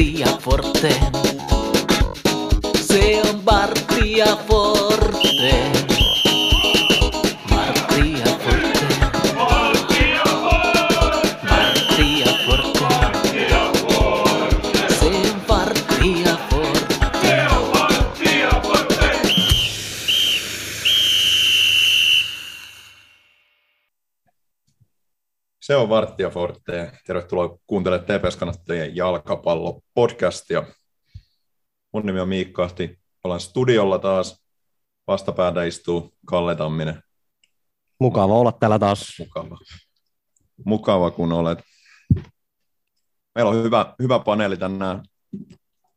Martti ja Forte. Se on Martti ja Forte. Se on Varttia Forte. Tervetuloa kuuntelemaan TPS-kannattajien jalkapallo-podcastia. Mun nimi on Miikka Ahti. Ollaan studiolla taas. Vastapäätä istuu Kalle Tamminen. Mukava olla täällä taas. Mukava. Mukava, kun olet. Meillä on hyvä, hyvä paneeli tänään.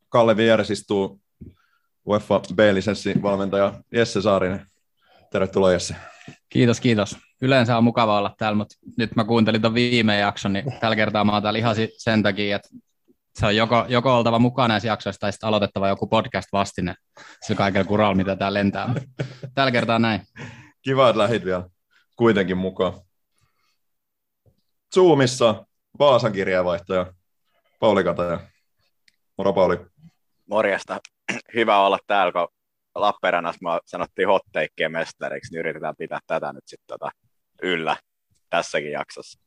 Kalle vieressä istuu UEFA B-lisenssi-valmentaja Jesse Saarinen. Tervetuloa Jesse. Kiitos, kiitos. Yleensä on mukava olla täällä, mutta nyt mä kuuntelin tuon viime jakson, niin tällä kertaa mä oon täällä ihan sen takia, että se on joko, joko oltava mukana näissä jaksoissa tai sitten aloitettava joku podcast vastine sillä kaikella kuralla, mitä täällä lentää. Tällä kertaa näin. Kiva, että lähit vielä kuitenkin mukaan. Zoomissa Vaasan kirjeenvaihtaja Pauli Kataja. Moro Pauli. Morjesta. Hyvä olla täällä, kun Lappeenrannassa sanottiin hotteikkeen mestariksi, niin yritetään pitää tätä nyt sitten tota yllä tässäkin jaksossa.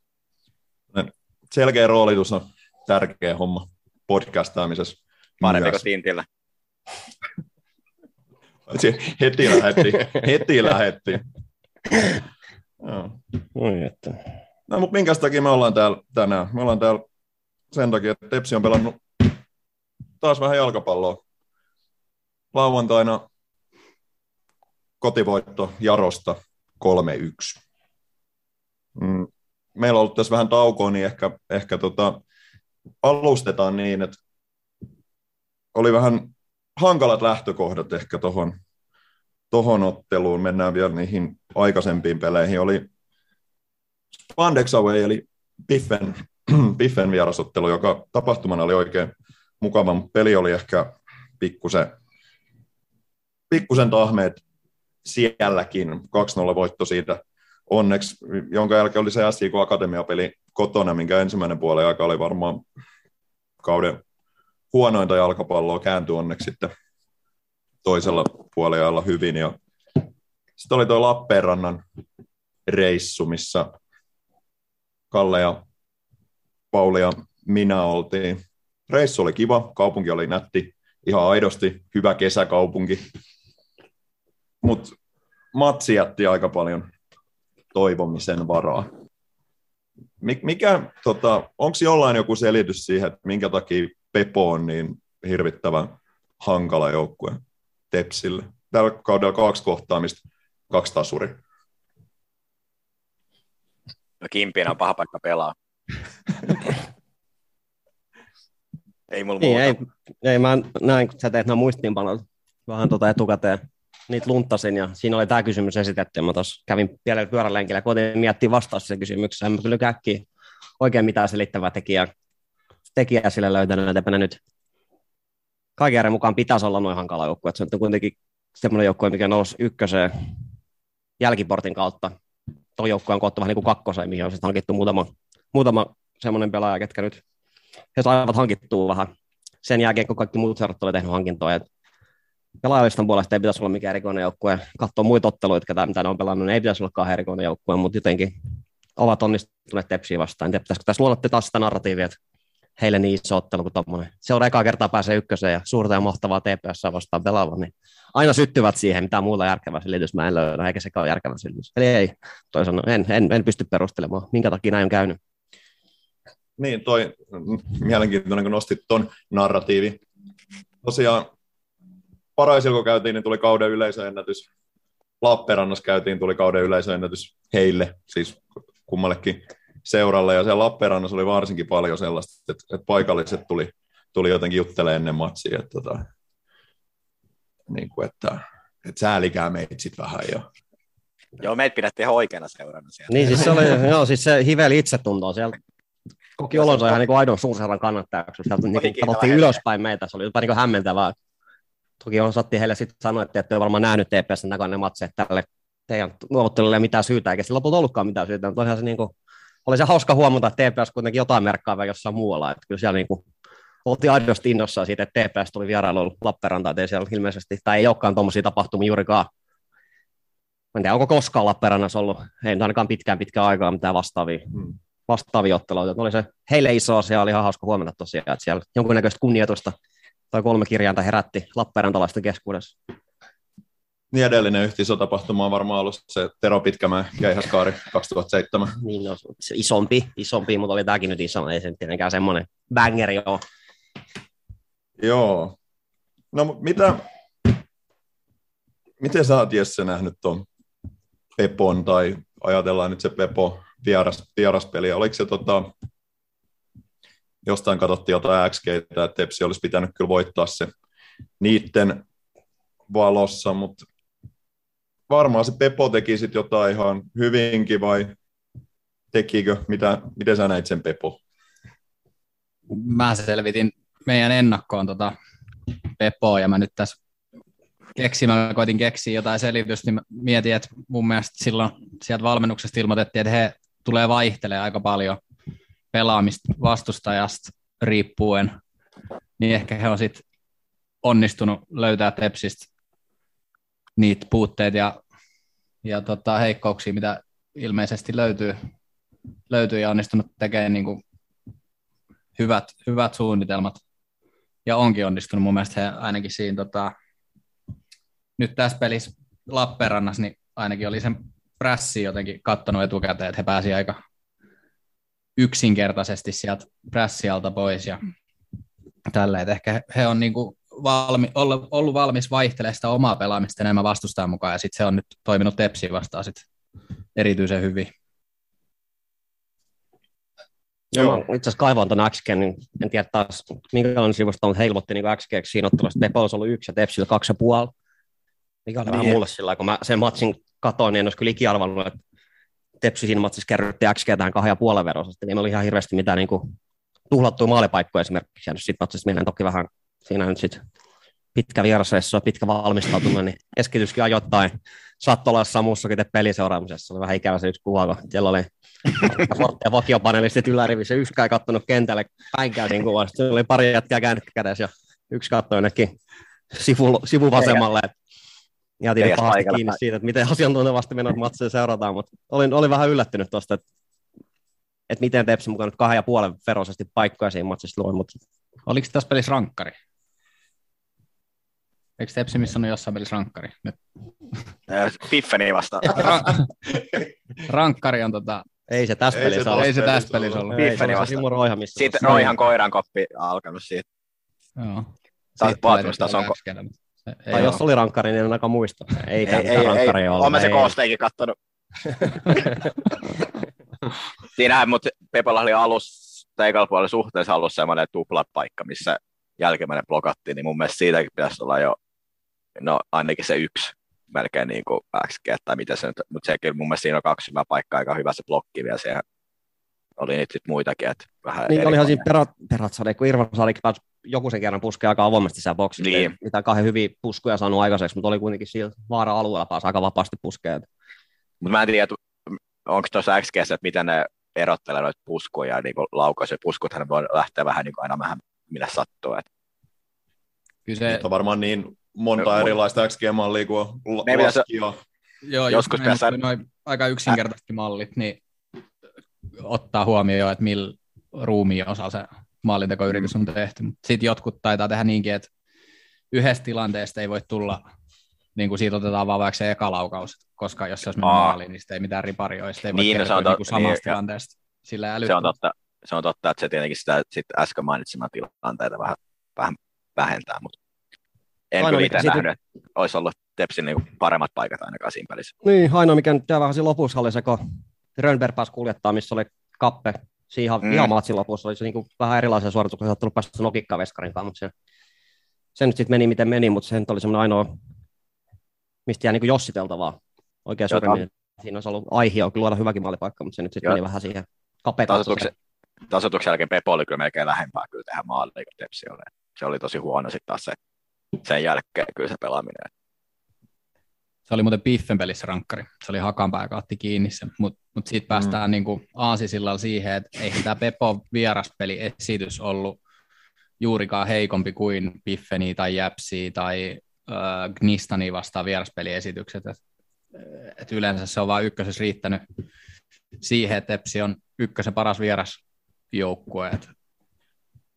Selkeä roolitus on tärkeä homma podcastaamisessa. Parempi kuin Tintillä. Heti lähetti. Heti lähetti. Että. No, mutta minkä takia me ollaan täällä tänään? Me ollaan täällä sen takia, että Tepsi on pelannut taas vähän jalkapalloa. Lauantaina kotivoitto Jarosta 3-1. Mm. Meillä on ollut tässä vähän taukoa, niin ehkä, ehkä tota, alustetaan niin, että oli vähän hankalat lähtökohdat ehkä tuohon tohon otteluun. Mennään vielä niihin aikaisempiin peleihin. Oli Spandex Away, eli Biffen, Biffen vierasottelu, joka tapahtumana oli oikein mukava, mutta peli oli ehkä pikkusen, pikkusen tahmeet sielläkin. 2-0 voitto siitä onneksi, jonka jälkeen oli se SIK Akatemia-peli kotona, minkä ensimmäinen puoli aika oli varmaan kauden huonointa jalkapalloa, kääntyi onneksi sitten toisella puolella hyvin. Ja sitten oli tuo Lappeenrannan reissu, missä Kalle ja Pauli ja minä oltiin. Reissu oli kiva, kaupunki oli nätti, ihan aidosti hyvä kesäkaupunki. Mutta matsi jätti aika paljon toivomisen varaa. Mik- Mikä, tota, onko jollain joku selitys siihen, että minkä takia Pepo on niin hirvittävän hankala joukkue Tepsille? Tällä kaudella kaksi kohtaamista, kaksi tasuri. No Kimpien on paha paikka pelaa. ei mulla Niin, muuta. ei, ei, mä näin, kun sä teet nämä muistiinpanot vähän tuota etukäteen. Niitä lunttasin ja siinä oli tämä kysymys esitetty mä tuossa kävin pienellä pyörälenkillä ja koitin miettiä vastausta sen kysymykseen. En mä kyllä äkkiä oikein mitään selittävää tekijää, tekijää sille löytänyt, että ne nyt kaiken järjen mukaan pitäisi olla noin hankala joukkue. että Se on kuitenkin semmoinen joukkue, mikä nousi ykköseen jälkiportin kautta. Tuo joukkue on koottu vähän niin kuin kakkoseen, mihin on sitten hankittu muutama, muutama semmoinen pelaaja, ketkä nyt he saivat hankittua vähän sen jälkeen, kun kaikki muut seurat oli tehnyt hankintoja. Et Pelaajalistan puolesta ei pitäisi olla mikään erikoinen joukkue. Katsoa muita otteluita, ketä, mitä ne on pelannut, niin ei pitäisi olla kauhean erikoinen joukkue, mutta jotenkin ovat onnistuneet tepsiä vastaan. En tiedä, pitäisikö tässä luoda taas sitä narratiivia, että heille niin iso ottelu kuin tommonen. Se on ekaa kertaa pääsee ykköseen ja suurta ja mahtavaa TPS vastaan pelaavan, niin aina syttyvät siihen, mitä muulla järkevä selitys mä en löydä, eikä sekään ole järkevä selitys. Eli ei, toisaalta en, en, en, pysty perustelemaan, minkä takia näin on käynyt. Niin, toi mm, mielenkiintoinen, kun nostit ton narratiivi. Tosiaan Paraisilko käytiin, niin tuli kauden yleisöennätys. Lappeenrannassa käytiin, tuli kauden yleisöennätys heille, siis kummallekin seuralle. Ja siellä Lappeenrannassa oli varsinkin paljon sellaista, että, että paikalliset tuli, tuli jotenkin juttelemaan ennen matsia, että, tota, niin kuin, että, että säälikää meitä sitten vähän. Ja, Joo, meitä pidettiin ihan oikeana seurana siellä. Niin siis se oli, joo, siis se hiveli itse tuntuu sieltä. Koki olonsa ihan niin kuin aidon suurseuran kannattajaksi, kun sieltä niin katsottiin ylöspäin meitä, se oli jopa niin kuin hämmentävää. Toki osattiin heille sitten sanoa, että ette ole varmaan nähnyt TPSn näköinen matse, että tälle teidän luovuttelulle ei mitään syytä, eikä sillä lopulta ollutkaan mitään syytä, mutta se niin kuin, oli se hauska huomata, että TPS kuitenkin jotain merkkaa vielä jossain muualla, että kyllä siellä niin kuin oltiin aidosti innossaan siitä, että TPS tuli vierailu Lappeenrantaan, että ei siellä ilmeisesti, tai ei olekaan tuommoisia tapahtumia juurikaan. En tiedä, onko koskaan Lappeenrannassa ollut, ei nyt ainakaan pitkään pitkään aikaa mitään vastaavia, Hmm. vastaavia otteluita. Oli se heille iso asia, oli ihan hauska huomata tosiaan, että siellä jonkunnäköistä kunnioitusta tai kolme kirjainta herätti Lappeenrantalaisten keskuudessa. Niin edellinen yhteisötapahtuma on varmaan ollut se Tero Pitkämäen keihäskaari 2007. Niin, no, se isompi, isompi, mutta oli tämäkin nyt iso, ei se nyt tietenkään semmoinen bangeri ole. Joo. No mitä, miten sä oot Jesse nähnyt tuon Pepon, tai ajatellaan nyt se Pepo vieras, vieraspeli, oliko se tota, jostain katsottiin jotain XG, että Tepsi olisi pitänyt kyllä voittaa se niiden valossa, mutta varmaan se Pepo teki sitten jotain ihan hyvinkin vai tekikö, mitä, miten sä näit sen Pepo? Mä selvitin meidän ennakkoon tota Pepoa ja mä nyt tässä keksin, mä koitin keksiä jotain selitystä, niin mietin, että mun mielestä silloin sieltä valmennuksesta ilmoitettiin, että he tulee vaihtelee aika paljon pelaamista vastustajasta riippuen, niin ehkä he on sitten onnistunut löytää Tepsistä niitä puutteita ja, ja tota, heikkouksia, mitä ilmeisesti löytyy, löytyy ja onnistunut tekemään niin kuin hyvät, hyvät suunnitelmat. Ja onkin onnistunut mun mielestä he ainakin siinä tota, nyt tässä pelissä Lappeenrannassa, niin ainakin oli sen prässi jotenkin kattonut etukäteen, että he pääsi aika yksinkertaisesti sieltä prässialta pois ja tälleen, että ehkä he on niinku valmi, ollut, valmis vaihtelemaan sitä omaa pelaamista enemmän vastustajan mukaan ja sitten se on nyt toiminut Tepsiin vastaan sit erityisen hyvin. Joo. Itse asiassa kaivoin tuon XG, niin en tiedä taas minkälainen sivusta, mutta heilmotti niin XG siinä ottelussa. Olisi ollut yksi ja Tepsillä kaksi ja puoli. Mikä oli niin. vähän mulle sillä kun mä sen matsin katoin, niin en olisi kyllä ikiarvannut, että Tepsi siinä matsissa kerrytti XG tähän kahden ja puolen verosta. Niin oli ihan hirveästi mitään niin kuin, tuhlattuja maalipaikkoja esimerkiksi jäänyt siitä matsista. Mennään toki vähän siinä nyt sitten pitkä vierasreissu ja pitkä valmistautuminen, niin keskityskin ajoittain saattoi olla samussakin peliseuraamisessa. Oli vähän ikävä se yksi kuva, kun siellä oli ja vakiopanelistit ylärivissä. Yksi ei kattonut kentälle päinkään siinä kuvassa. Oli pari jätkää käännyt kädessä ja yksi katsoi jonnekin sivu, sivuvasemmalle. Jätin pahasti kiinni siitä, että miten asiantuntevasti menot matseja seurataan, mutta olin, olin vähän yllättynyt tuosta, että, että miten Tepsi mukaan nyt kahden ja puolen veroisesti paikkoja siinä matsissa luo, mutta Oliko tässä pelissä rankkari? Eikö Tepsi missä on jossain pelissä rankkari? Nyt. Piffeni vastaan. Ra- rankkari on tota... ei se tässä Ei pelissä se ollut. Ei se tässä pelissä ollut. Piffeni vastaan. Simo Roiha, missä Siitä tuossa- on ihan koiran koppi alkanut siitä. Joo. Ta- Siitä ei Tai oo. jos oli rankkari, niin en ainakaan muista. Ei, Ei, ei, ei, ei, rankkari ollut. Olen mä se ei. koosteikin kattonut. Siinähän, mutta Pepalla oli alussa, tai puolella suhteessa alussa semmoinen tuplapaikka, missä jälkimmäinen blokattiin, niin mun mielestä siitäkin pitäisi olla jo, no ainakin se yksi melkein niin kuin XG, tai miten se nyt, mutta sekin mun mielestä siinä on kaksi hyvää paikkaa, aika hyvä se blokki vielä siihen. Oli niitä sitten muitakin, että vähän Niin olihan siinä erikoinen. perat, Peratsade, kun Irvan Sadik pääsi joku sen kerran puskea aika avoimesti siellä boksissa. Niin. Ei Mitään kahden hyviä puskuja saanut aikaiseksi, mutta oli kuitenkin siellä vaara-alueella pääsi aika vapaasti puskea. Mutta mä en tiedä, että onko tuossa XG, että miten ne erottelee noita puskuja ja niin laukaisuja. Puskuthan voi lähteä vähän niin kuin aina vähän millä sattuu. Et Kyllä se, Nyt on varmaan niin monta Joo. erilaista XG-mallia kuin la- pitäisi- laskija. joo, joskus pitäisi... noin aika yksinkertaisetkin mallit, niin ottaa huomioon, että millä ruumiin osalla se maalintekoyritys on tehty. Sitten jotkut taitaa tehdä niinkin, että yhdestä tilanteesta ei voi tulla, niin kuin siitä otetaan vaan vaikka se eka laukaus, koska jos se olisi mennyt Aa. maaliin, niin ei mitään riparia Sitten ei voi Niin, no niin, se on tot- niin samasta niin, tilanteesta sillä se, on totta, se on totta, että se tietenkin sitä sit äsken mainitsemaan tilanteita vähän, vähän vähentää, mutta en Ainoa, kyllä itse siitä- nähnyt, että olisi ollut Tepsin niin paremmat paikat ainakaan siinä pelissä. Niin, ainoa mikä nyt jää vähän siinä lopussa oli se, kun Rönnberg pääsi kuljettaa, missä oli kappe. Siinä ihan, Mm. ihan matsin lopussa oli se niin kuin vähän erilaisia suorituksia, saattanut päästä nokikkaa veskarin kanssa, mutta se, se nyt sitten meni miten meni, mutta se nyt oli semmoinen ainoa, mistä jää niin kuin jossiteltavaa oikein Jota- sopiminen. Siinä olisi ollut aihio kyllä luoda hyväkin maalipaikka, mutta se nyt sitten meni vähän siihen kapetaan. Tasoituksen, tasoituksen jälkeen Pepo oli kyllä melkein lähempää kyllä tehdä maalia kuin Tepsi oli. Se oli tosi huono sitten taas se, sen jälkeen kyllä se pelaaminen. Se oli muuten Biffen pelissä rankkari. Se oli hakanpää, joka otti kiinni sen. Mutta mut siitä päästään mm. niin aasisillalla siihen, että eihän tämä Pepo vieraspeli esitys ollut juurikaan heikompi kuin Piffeni tai Jäpsi tai äh, Gnistani vastaan vieraspeliesitykset. Et, et yleensä se on vain ykkösessä riittänyt siihen, että Tepsi on ykkösen paras vierasjoukkue. Että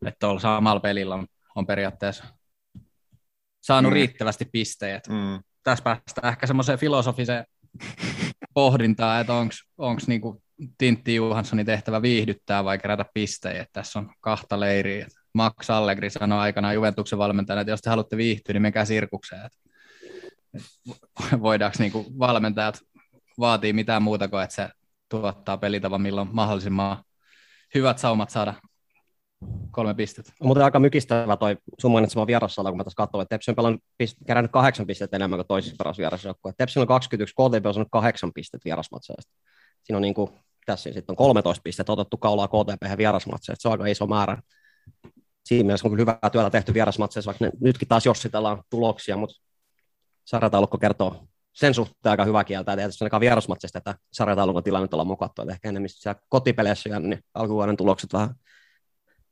et tuolla samalla pelillä on, on periaatteessa saanut mm. riittävästi pisteet. Mm. Tässä päästään ehkä semmoiseen filosofiseen pohdintaan, että onko niinku Tintti Johanssonin tehtävä viihdyttää vai kerätä pisteitä. Tässä on kahta leiriä. Max Allegri sanoi aikanaan Juventuksen valmentajana, että jos te haluatte viihtyä, niin menkää sirkukseen. Et voidaanko niinku valmentajat vaatii mitään muuta kuin, että se tuottaa pelitavan, milloin mahdollisimman hyvät saumat saada kolme pistettä. On muuten aika mykistävä toi sun mainitsema vierassala, kun mä tässä katsoin, että Tepsi on pelannut pist- kerännyt kahdeksan pistettä enemmän kuin toisessa paras vierasjoukkue. Tepsi on 21, KTP on saanut kahdeksan pistettä vierasmatseista. Siinä on niin kuin, tässä sitten on 13 pistettä otettu kaulaa KTP vierasmatseista. Se on aika iso määrä. Siinä mielessä on kyllä hyvää työtä tehty vierasmatseissa, vaikka ne, nytkin taas jossitellaan tuloksia, mutta sarjataulukko kertoo sen suhteen aika hyvä kieltä, että tietysti ainakaan vierasmatseista että sarjataulukon tilanne olla mukattu, että ehkä enemmän siellä kotipeleissä ja niin alkuvuoden tulokset vähän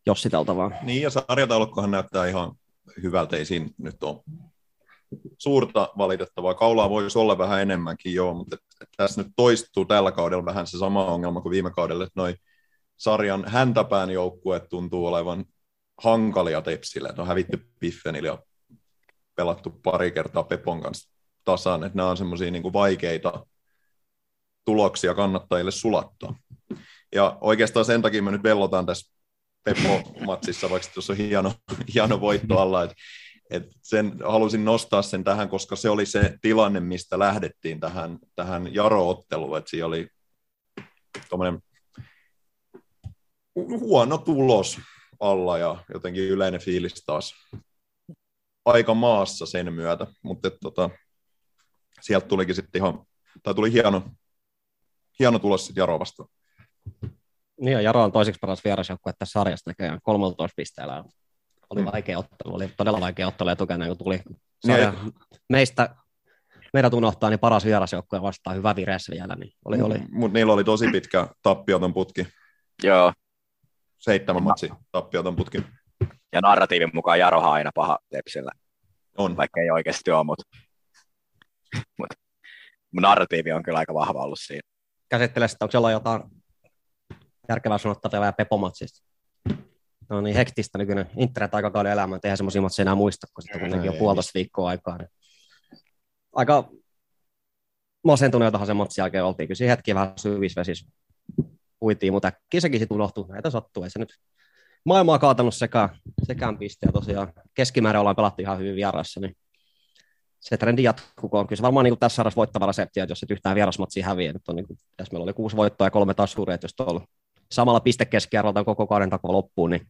jossiteltavaa. Niin, ja sarjataulukkohan näyttää ihan hyvältä, ei siinä nyt ole suurta valitettavaa. Kaulaa voisi olla vähän enemmänkin, joo, mutta tässä nyt toistuu tällä kaudella vähän se sama ongelma kuin viime kaudella, että noi sarjan häntäpään joukkueet tuntuu olevan hankalia Tepsille, että on hävitty Piffenille ja pelattu pari kertaa Pepon kanssa tasan, että nämä on semmoisia niin vaikeita tuloksia kannattajille sulattaa. Ja oikeastaan sen takia me nyt vellotaan tässä Peppo-matsissa, vaikka tuossa on hieno, hieno voitto alla, että et sen, halusin nostaa sen tähän, koska se oli se tilanne, mistä lähdettiin tähän, tähän Jaro-otteluun, että siinä oli huono tulos alla ja jotenkin yleinen fiilis taas aika maassa sen myötä, mutta tota, sieltä tulikin sitten ihan, tai tuli hieno, hieno tulos sitten Jaro vastaan. Niin ja Jaro on toiseksi paras vierasjoukkue tässä sarjassa näköjään 13 pisteellä. Oli mm. vaikea ottelu, oli todella vaikea ottelu etukäteen, kun tuli sarja. Niin, meistä meidät unohtaa, niin paras vierasjoukkue vastaan hyvä vireessä vielä. Niin oli, oli. Mutta niillä oli tosi pitkä tappioton putki. Joo. Seitsemän matsi tappioton putki. Ja narratiivin mukaan Jarohan aina paha Tepsillä. On. Vaikka ei oikeasti ole, mutta mut, narratiivi on kyllä aika vahva ollut siinä. Käsittele sitä, onko siellä jotain järkevää sanottavaa vielä Pepomatsista? No niin, hektistä nykyinen internet-aikakauden elämä, että eihän semmoisia matseja enää muista, kun sitten kuitenkin on puolitoista viikkoa aikaa. Niin. Aika masentuneitahan se matsin jälkeen oltiin. Kyllä siinä hetki vähän syvisvesissä uitiin, mutta äkkiä sekin sitten unohtui. Näitä sattuu. Ei se nyt maailmaa kaatanut sekään, sekään pisteä tosiaan. Keskimäärin ollaan pelattu ihan hyvin vierassa, niin se trendi jatkuu. Kyllä se varmaan niin kuin tässä sarjassa voittava resepti, että jos et yhtään vierasmatsia häviä, nyt on niin kuin, tässä meillä oli kuusi voittoa ja kolme tasuria, että jos tuolla samalla pistekeskiarvolta koko kauden takaa loppuun, niin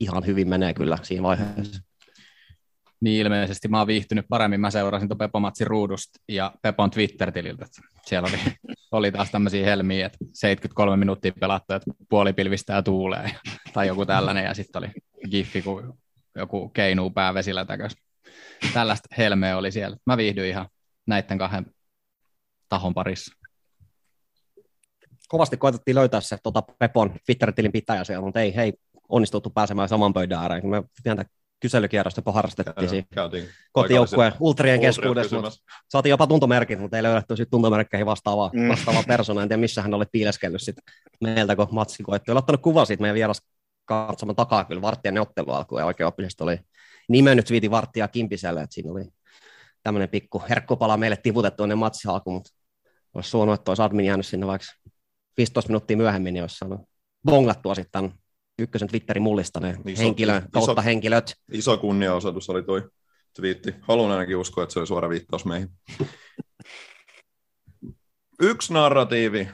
ihan hyvin menee kyllä siinä vaiheessa. Niin ilmeisesti mä oon viihtynyt paremmin. Mä seurasin tuon Pepo-matsin ruudusta ja Pepon Twitter-tililtä. Siellä oli, oli taas tämmöisiä helmiä, että 73 minuuttia pelattu, että puoli pilvistää tuulee tai joku tällainen. Ja sitten oli giffi, kun joku keinuu päävesillä täkös. Tällaista helmeä oli siellä. Mä viihdyin ihan näiden kahden tahon parissa kovasti koetettiin löytää se tota, Pepon Twitter-tilin pitäjä siellä, mutta ei, hei onnistuttu pääsemään saman pöydän ääreen. Me pientä kyselykierrosta harrastettiin siinä kotijoukkueen ultrien keskuudessa, mutta saatiin jopa tuntomerkit, mutta ei löydetty sitten tuntomerkkeihin vastaavaa, mm. vastaavaa persona. En tiedä, missä hän oli piileskellyt sit meiltä, kun matsi koettiin. Oli ottanut kuva siitä meidän vieras katsoman takaa kyllä varttien neuvottelu alkuun, ja oikein oppisesti oli nimennyt viiti varttia Kimpiselle, että siinä oli tämmöinen pikku herkkupala meille tiputettu ennen matsi alkuun, mutta olisi suonut, että olisi admin jäänyt sinne vaikka 15 minuuttia myöhemmin, niin olisi saanut bongattua sitten ykkösen Twitterin mullistaneen niin henkilö, iso, kautta henkilöt. Iso kunniaosoitus oli tuo twiitti. Haluan ainakin uskoa, että se oli suora viittaus meihin. Yksi narratiivi,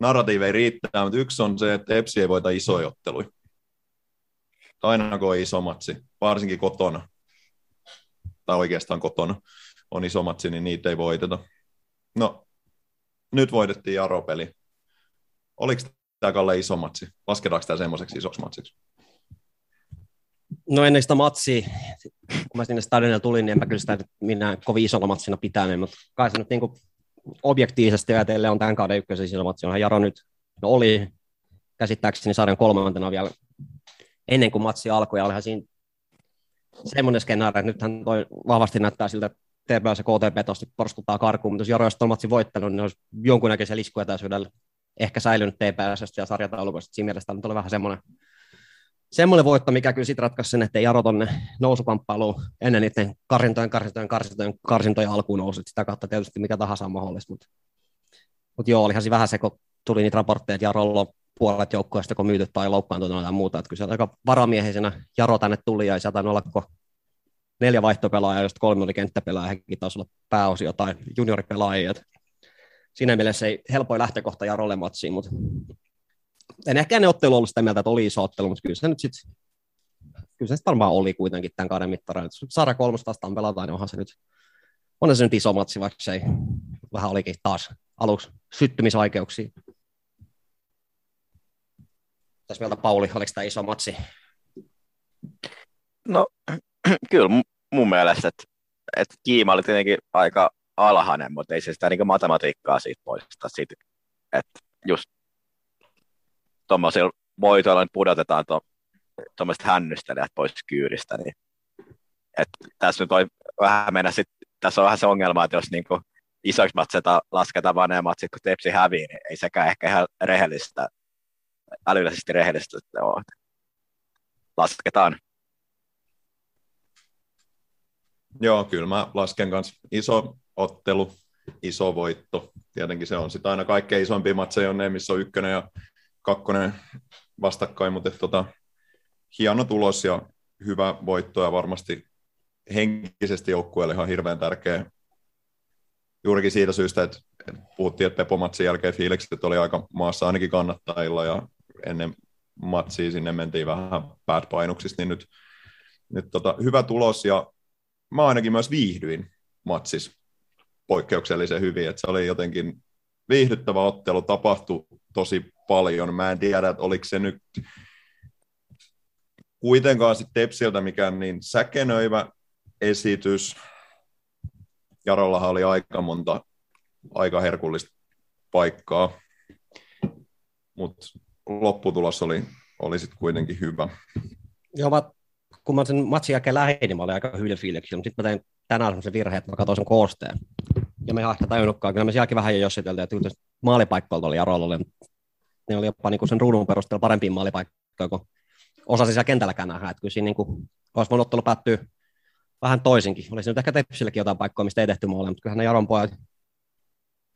narratiivi ei riittää, mutta yksi on se, että Epsi ei voita isoja otteluja. Aina kun on iso matsi, varsinkin kotona, tai oikeastaan kotona on iso matsi, niin niitä ei voiteta. No, nyt voitettiin Jaro-peli. Oliko tämä Kalle iso matsi? Lasketaanko tämä semmoiseksi isoksi matsiksi? No ennen sitä matsia, kun mä sinne stadionille tulin, niin en mä kyllä sitä minä kovin isolla matsina pitänyt, mutta kai se nyt niin kuin objektiivisesti ajatellen on tämän kauden ykkösen iso matsi. Onhan Jaro nyt, no oli käsittääkseni sarjan kolmantena vielä ennen kuin matsi alkoi, ja olihan siinä semmoinen skenaario, että nythän toi vahvasti näyttää siltä, että TPS ja KTP tosti porskuttaa karkuun, mutta jos Jaro olisi tuon matsin voittanut, niin olisi jonkunnäköisen liskuetäisyydellä ehkä säilynyt TPS ja sarjataulukosta. Siinä mielessä oli vähän semmoinen, semmoinen voitto, mikä kyllä sitten ratkaisi sen, että Jaro tonne nousukamppailuun ennen niiden karsintojen, karsintojen, karsintojen, karsintojen alkuun nousi. Sitä kautta tietysti mikä tahansa on mahdollista, mutta, mutta joo, olihan se vähän se, kun tuli niitä raportteja, että Jarolla on puolet joukkueesta, kun myyty tai loukkaantunut tai muuta. Että kyllä se aika varamiehisenä Jaro tänne tuli ja saatan olla neljä vaihtopelaajaa, joista kolme oli kenttäpelaajia, hekin taisi olla pääosio tai junioripelaajia. Siinä mielessä ei helpoin lähtökohta Jarolle matsiin, mutta en ehkä ne ottelu ollut sitä mieltä, että oli iso ottelu, mutta kyllä se nyt sitten kyllä se varmaan oli kuitenkin tämän kauden mittareilla. Jos Saada kolmosta vastaan pelataan, niin onhan se nyt, on se nyt iso matsi, vaikka se ei vähän olikin taas aluksi syttymisvaikeuksia. Tässä mieltä Pauli, oliko tämä iso matsi? No kyllä mun mielestä, että, että kiima oli tietenkin aika alhainen, mutta ei se sitä niin matematiikkaa siitä poista. Siitä, että just tuommoisilla voitoilla pudotetaan tuommoiset hännystelijät pois kyyristä, niin että tässä nyt voi vähän mennä sit, tässä on vähän se ongelma, että jos niin kuin isoiksi matseita lasketaan vaan ne matsit, kun Tepsi hävii, niin ei sekään ehkä ihan rehellistä, älyllisesti rehellistä ole. Lasketaan Joo, kyllä mä lasken kanssa iso ottelu, iso voitto. Tietenkin se on sitä aina kaikkein isompia matseja on ne, missä on ykkönen ja kakkonen vastakkain, mutta tota, hieno tulos ja hyvä voitto ja varmasti henkisesti joukkueelle ihan hirveän tärkeä. Juurikin siitä syystä, että puhuttiin, että Pepo-matsin jälkeen fiilikset oli aika maassa ainakin kannattajilla ja ennen matsia sinne mentiin vähän bad painuksista, niin nyt, nyt tota, hyvä tulos ja mä ainakin myös viihdyin matsis poikkeuksellisen hyvin, että se oli jotenkin viihdyttävä ottelu, tapahtui tosi paljon. Mä en tiedä, että oliko se nyt kuitenkaan sitten Tepsiltä mikään niin säkenöivä esitys. Jarollahan oli aika monta aika herkullista paikkaa, mutta lopputulos oli, oli sitten kuitenkin hyvä. Joo, mä kun mä sen matsin jälkeen lähdin, niin mä olin aika hyvin fiiliksillä, mutta sitten mä tein tänään semmoisen virheen, että mä katsoin sen koosteen. Ja me ei ehkä tajunnutkaan, kyllä me sielläkin vähän jo jossiteltiin, että maalipaikkoilta oli Jarolla, ne oli jopa niin sen ruudun perusteella parempia maalipaikkoja kuin osasi siellä kentälläkään nähdä, että kyllä siinä niin kuin, olisi voinut ottelu päättyä vähän toisinkin. Olisi nyt ehkä Tepsilläkin jotain paikkoja, mistä ei tehty maalia, mutta kyllähän ne Jaron pojat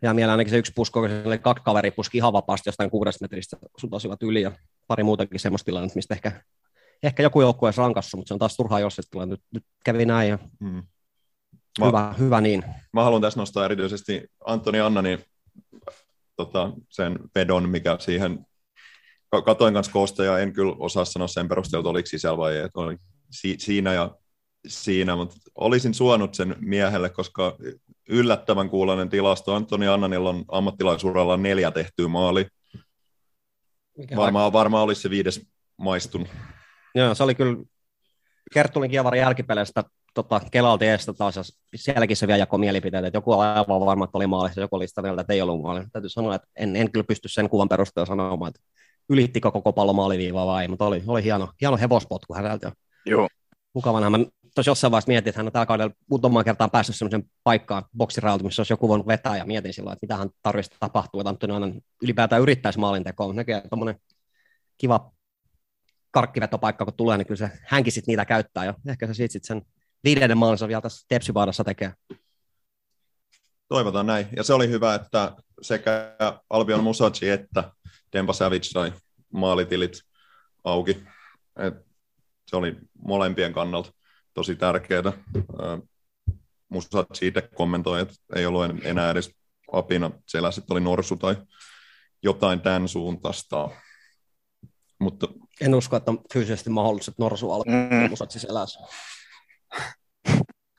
ja mieleen ainakin se yksi pusko, kun se oli kaksi kaveri puski ihan vapaasti jostain kuudesta metristä sutosivat yli ja pari muutakin semmoista tilannetta, mistä ehkä ehkä joku joukkue olisi rankassu, mutta se on taas turhaa jos että nyt, nyt kävi näin ja hmm. Mä, hyvä, hyvä niin. Mä haluan tässä nostaa erityisesti Antoni Annanin tota, sen vedon, mikä siihen katoin kanssa koosta ja en kyllä osaa sanoa sen perusteella, että oliko sisällä vai ei, oli si- siinä ja siinä, mutta olisin suonut sen miehelle, koska yllättävän kuulonen tilasto. Antoni Annanilla on ammattilaisuralla neljä tehtyä maali. Mikä varmaan, varmaan olisi se viides maistunut. Joo, se oli kyllä Kerttulin kievarin jälkipeleistä tota, kelalti eestä taas, ja sielläkin se vielä jakoi mielipiteitä, että joku on aivan varma, että oli maalissa, joku oli sitä mieltä, että ei ollut maali. Täytyy sanoa, että en, en kyllä pysty sen kuvan perusteella sanomaan, että ylittikö koko pallo maaliviivaa vai ei, mutta oli, oli hieno, hieno hevospotku häneltä. Joo. Mukavana. Mä tuossa jossain vaiheessa mietin, että hän on tällä kaudella muutamaan kertaan päässyt sellaisen paikkaan boksirailta, missä olisi joku voinut vetää, ja mietin silloin, että mitä hän tarvitsisi tapahtua, että Antoni aina ylipäätään yrittäisi maalintekoa, mutta näkee tuommoinen kiva karkkivetopaikka, kun tulee, niin kyllä se hänkin sit niitä käyttää ja ehkä se siitä sit sen viidennen maalinsa vielä tässä Tepsivaadassa tekee. Toivotaan näin. Ja se oli hyvä, että sekä Albion Musaci että Dempa Savage sai maalitilit auki. Et se oli molempien kannalta tosi tärkeää. Musaci itse kommentoi, että ei ollut enää edes apina siellä sitten oli norsu tai jotain tämän suuntaista. Mutta... En usko, että on fyysisesti mahdollista, että norsu alkaa mm. siis elässä.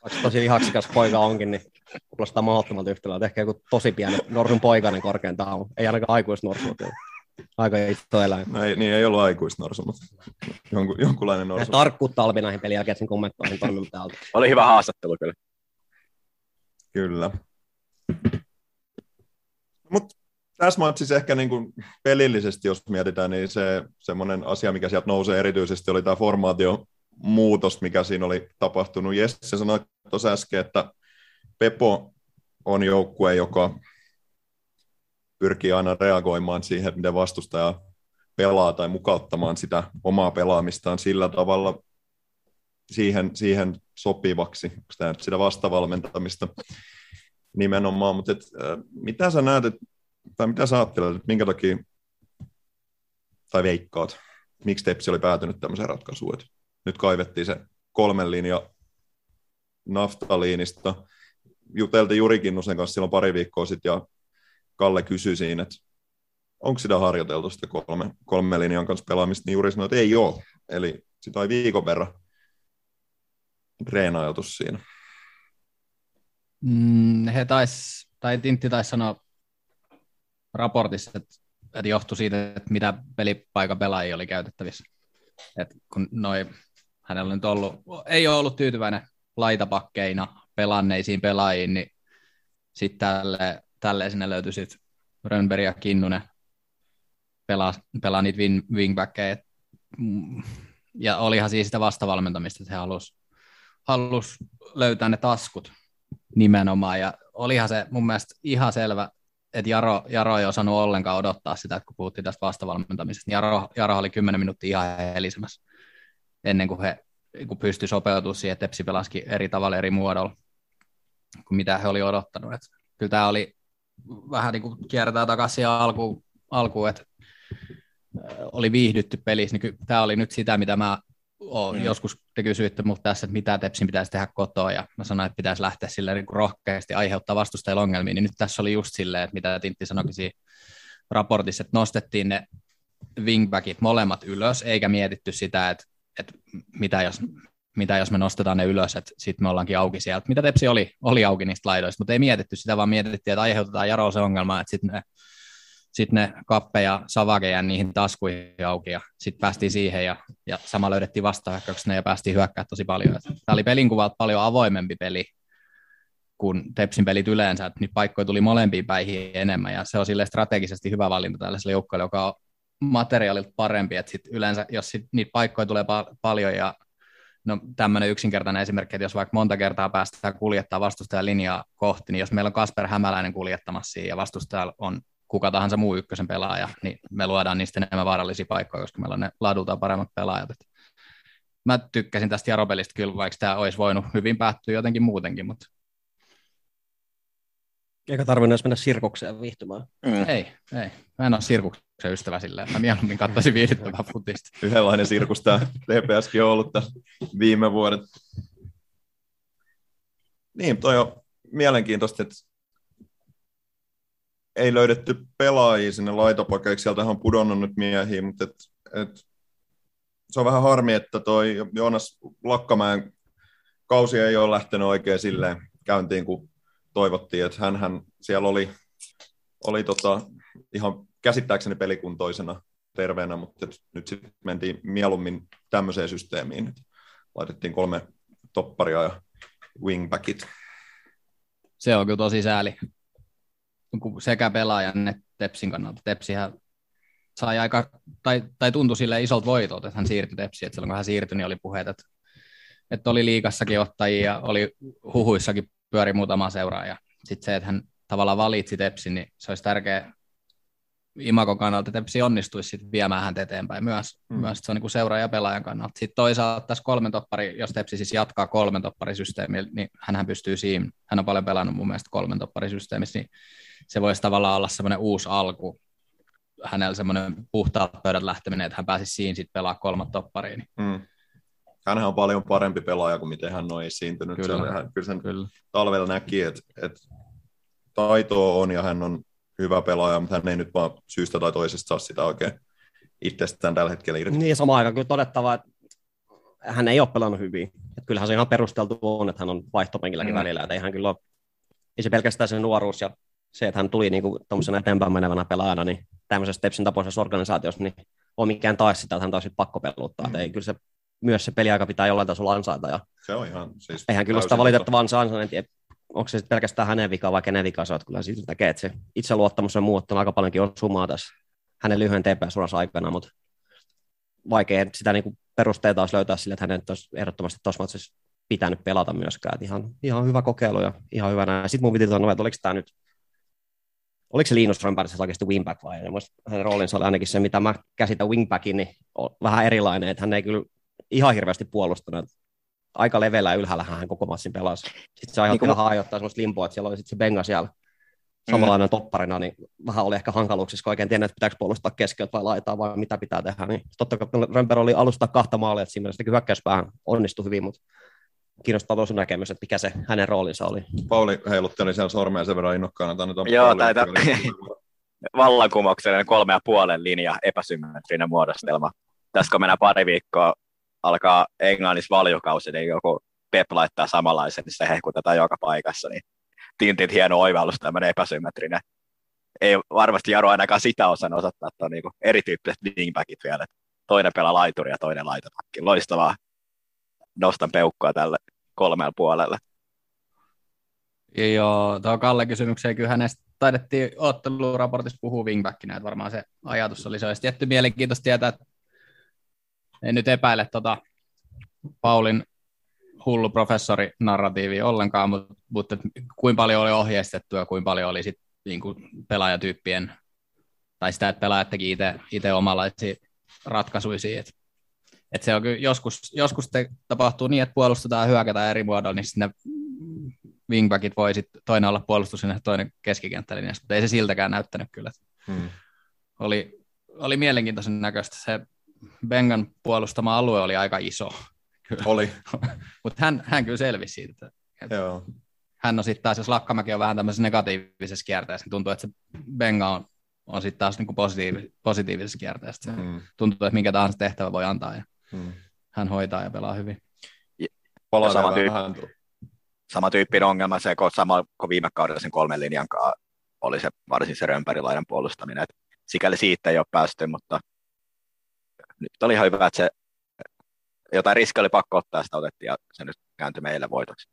Vaikka tosi lihaksikas poika onkin, niin kuulostaa mahdottomalta yhtälöä. Ehkä joku tosi pieni norsun poikainen korkeintaan Ei ainakaan aikuisnorsu. Aika iso eläin. No ei, niin ei ollut aikuisnorsu, mutta jonku, jonkunlainen norsu. Ja tarkkuutta Albi näihin pelin jälkeen sen kommentoihin täältä. Oli hyvä haastattelu kyllä. Kyllä. Mutta tässä matsissa ehkä niin kuin pelillisesti, jos mietitään, niin se semmoinen asia, mikä sieltä nousee erityisesti, oli tämä formaatio muutos, mikä siinä oli tapahtunut. Jesse sanoi tuossa äsken, että Pepo on joukkue, joka pyrkii aina reagoimaan siihen, miten vastustaja pelaa tai mukauttamaan sitä omaa pelaamistaan sillä tavalla siihen, siihen sopivaksi, onko tämä nyt sitä vastavalmentamista nimenomaan, mutta et, äh, mitä sä näet, et, tai mitä sä ajattelet, että minkä takia, tai veikkaat, miksi Tepsi oli päätynyt tämmöiseen ratkaisuun, että nyt kaivettiin se kolmen linja naftaliinista, juteltiin Juri Kinnusen kanssa silloin pari viikkoa sitten, ja Kalle kysyi siinä, että onko sitä harjoiteltu sitä kolme, kolme linjan kanssa pelaamista, niin Juri sanoi, että ei ole. Eli sitä oli viikon verran treenailtu siinä. Mm, he tais, tai Tintti taisi sanoa raportissa, että, että johtui siitä, että mitä pelipaikan pelaajia oli käytettävissä. Et kun noi, hänellä nyt ollut, ei ole ollut tyytyväinen laitapakkeina pelanneisiin pelaajiin, niin sitten tälle, tälle sinne löytyi sitten Rönnberg ja Kinnunen pelaa, pelaa niitä wing, wingbackkejä. Mm, ja olihan siis sitä vastavalmentamista, että he halusi halus löytää ne taskut nimenomaan. Ja olihan se mun mielestä ihan selvä, että Jaro, Jaro ei osannut ollenkaan odottaa sitä, kun puhuttiin tästä vastavalmentamisesta. Jaro, Jaro oli 10 minuuttia ihan helisemässä ennen kuin he kun pystyi sopeutumaan siihen, että Tepsi pelasikin eri tavalla eri muodolla kuin mitä he oli odottanut. Et kyllä tämä oli vähän niin kuin kiertää takaisin alkuun, alku, että oli viihdytty pelissä, niin tämä oli nyt sitä, mitä mä oon. Mm. Joskus te kysyitte multa tässä, että mitä Tepsin pitäisi tehdä kotoa, ja mä sanoin, että pitäisi lähteä sille niin rohkeasti aiheuttaa vastustajille ongelmia, niin nyt tässä oli just silleen, että mitä Tintti sanoikin siinä raportissa, että nostettiin ne wingbackit molemmat ylös, eikä mietitty sitä, että, että mitä, jos, mitä jos me nostetaan ne ylös, että sitten me ollaankin auki sieltä. Mitä Tepsi oli, oli auki niistä laidoista, mutta ei mietitty sitä, vaan mietittiin, että aiheutetaan Jaro se ongelma, että sitten ne sitten ne Kappe ja Savage jää niihin taskuihin auki ja sitten päästiin siihen ja, ja sama löydettiin vastahyökkäyksenä ja päästiin hyökkää tosi paljon. Tämä oli pelin paljon avoimempi peli kuin Tepsin pelit yleensä, että niitä paikkoja tuli molempiin päihin enemmän ja se on sille strategisesti hyvä valinta tällaiselle joukkueelle, joka materiaalilta parempi, että sit yleensä jos sit niitä paikkoja tulee pa- paljon ja no tämmöinen yksinkertainen esimerkki, että jos vaikka monta kertaa päästään kuljettaa vastustajan linjaa kohti, niin jos meillä on Kasper Hämäläinen kuljettamassa siinä ja vastustajalla on kuka tahansa muu ykkösen pelaaja, niin me luodaan niistä enemmän vaarallisia paikkoja, koska meillä on ne laadultaan paremmat pelaajat. Et mä tykkäsin tästä Jaropelistä kyllä, vaikka tämä olisi voinut hyvin päättyä jotenkin muutenkin, mutta eikä tarvinnut edes mennä sirkukseen viihtymään. Mm. Ei, ei. Mä en ole sirkuksen ystävä silleen. Mä mieluummin katsoisin viihdyttävää futista. Yhdenlainen sirkus tämä TPSkin on ollut viime vuodet. Niin, toi on mielenkiintoista, että ei löydetty pelaajia sinne laitopakeiksi, sieltä on pudonnut nyt miehiä, mutta et, et, se on vähän harmi, että toi Joonas Lakkamäen kausi ei ole lähtenyt oikein silleen käyntiin, kun toivottiin, että hän, hän siellä oli, oli tota, ihan käsittääkseni pelikuntoisena terveenä, mutta nyt sitten mentiin mieluummin tämmöiseen systeemiin, laitettiin kolme topparia ja wingbackit. Se on kyllä tosi sääli sekä pelaajan että Tepsin kannalta. Tepsihän sai aika, tai, tai tuntui sille isolta voitolta, että hän siirtyi Tepsiin. Että silloin kun hän siirtyi, niin oli puheet, että, että oli liikassakin ottajia oli huhuissakin pyöri muutama seuraaja. Sitten se, että hän tavallaan valitsi Tepsin, niin se olisi tärkeä Imakon kannalta, että Tepsi onnistuisi sitten viemään häntä eteenpäin myös. Mm. myös se on niin seuraaja ja pelaajan kannalta. Sitten toisaalta tässä kolmen toppari, jos Tepsi siis jatkaa kolmen topparisysteemiä, niin hän pystyy siinä. Hän on paljon pelannut mun mielestä kolmen topparisysteemissä, niin se voisi tavallaan olla semmoinen uusi alku, hänellä semmoinen puhtaat pöydät lähteminen, että hän pääsisi siinä sitten pelaa kolmat toppariin. Mm. Hänhän on paljon parempi pelaaja kuin miten hän on esiintynyt. Kyllä, se, hän, kyllä sen kyllä. talvella näki, että, että taitoa on ja hän on hyvä pelaaja, mutta hän ei nyt vaan syystä tai toisesta saa sitä oikein itsestään tällä hetkellä irti. Niin, samaan aikaan kyllä todettava, että hän ei ole pelannut hyvin. Että kyllähän se ihan perusteltu on, että hän on vaihtopenkilläkin mm. välillä. Että ei hän kyllä ole, ei se pelkästään sen nuoruus ja se, että hän tuli niin tuommoisena eteenpäin menevänä pelaajana, niin tämmöisessä Tepsin tapoisessa organisaatiossa, niin on mikään taas sitä, että hän olisi pakko peluttaa. Mm. Ei, kyllä se, myös se peliaika pitää jollain tasolla ansaita. Ja se on ihan siis Eihän kyllä sitä valitettavan ansainnut, onko se pelkästään hänen vika vai kenen vika se on, kyllä siitä näkee, että se itseluottamus on muuttunut aika paljonkin osumaa tässä hänen lyhyen TPS-uransa aikana, mutta vaikea sitä niin kuin perusteita olisi löytää sille, että hänen olisi ehdottomasti tuossa matsissa pitänyt pelata myöskään. Että ihan, ihan hyvä kokeilu ja ihan hyvä näin. Sitten mun piti sanoa, että oliko tämä nyt, oliko se Linus Römpärissä oikeasti wingback vai ei? Hänen roolinsa oli ainakin se, mitä mä käsitän wingbackin, niin on vähän erilainen, että hän ei kyllä ihan hirveästi puolustanut. Aika leveellä ylhäällä hän koko matsin pelasi. Sitten se aiheutti niin vähän ajoittaa semmoista limpoa, että siellä oli sitten se Benga siellä samanlainen mm. topparina, niin vähän oli ehkä hankaluuksissa, kun oikein tiennyt, että pitääkö puolustaa keskiöt vai laitaa vai mitä pitää tehdä. Niin totta kai Römper oli alusta kahta maalia, että siinä mielessä hyökkäyspäähän onnistui hyvin, mutta kiinnostaa tosi näkemys, että mikä se hänen roolinsa oli. Pauli heilutteli siellä sormea sen verran innokkaana. Että annetaan Joo, Pauli taita ykkönen. vallankumouksellinen kolme ja puolen linja, epäsymmetrinen muodostelma. Tässä kun mennään pari viikkoa, alkaa Englannissa valjukausi, niin joku Pep laittaa samanlaisen, niin se hehkutetaan joka paikassa. Niin Tintin hieno oivallus, tämmöinen epäsymmetrinen. Ei varmasti Jaro ainakaan sitä osan osoittaa, että on niin erityyppiset wingbackit vielä. Toinen pelaa laituri ja toinen laitapakki. Loistavaa. Nostan peukkoa tälle kolmella puolelle. Joo, tuo Kalle kysymykseen, kyllä hänestä taidettiin otteluraportissa puhua wingbackinä, että varmaan se ajatus oli se olisi tietty mielenkiintoista tietää, että en nyt epäile tota Paulin hullu professori narratiivi ollenkaan, mutta, mutta kuinka paljon oli ohjeistettu ja kuinka paljon oli sit niinku pelaajatyyppien, tai sitä, että pelaajat teki itse omanlaisia ratkaisuja siihen. Et, et se on kyllä joskus, joskus te, tapahtuu niin, että puolustetaan ja hyökätään eri muodolla, niin sitten ne wingbackit voi sit toinen olla puolustus ja toinen keskikenttälinjassa, mutta ei se siltäkään näyttänyt kyllä. Hmm. Oli, oli mielenkiintoisen näköistä. Se Bengan puolustama alue oli aika iso, Oli, mutta hän, hän kyllä selvisi siitä. että joo. Hän on sitten taas, jos Lakkamäki on vähän tämmöisessä negatiivisessa kierteessä, niin tuntuu, että se Benga on, on sitten taas niinku positiivi, positiivisessa kierteessä. Se Hmm. Tuntuu, että minkä tahansa tehtävä voi antaa ja Hmm. hän hoitaa ja pelaa hyvin. Palaa sama vielä tyyppi. Sama tyyppinen ongelma se, kun sama kuin viime kaudella sen kolmen linjan kanssa oli se varsin se römpärilaidan puolustaminen. Et sikäli siitä ei ole päästy, mutta nyt oli ihan hyvä, että se jotain riskiä oli pakko ottaa, sitä otettiin ja se nyt kääntyi meille voitoksi.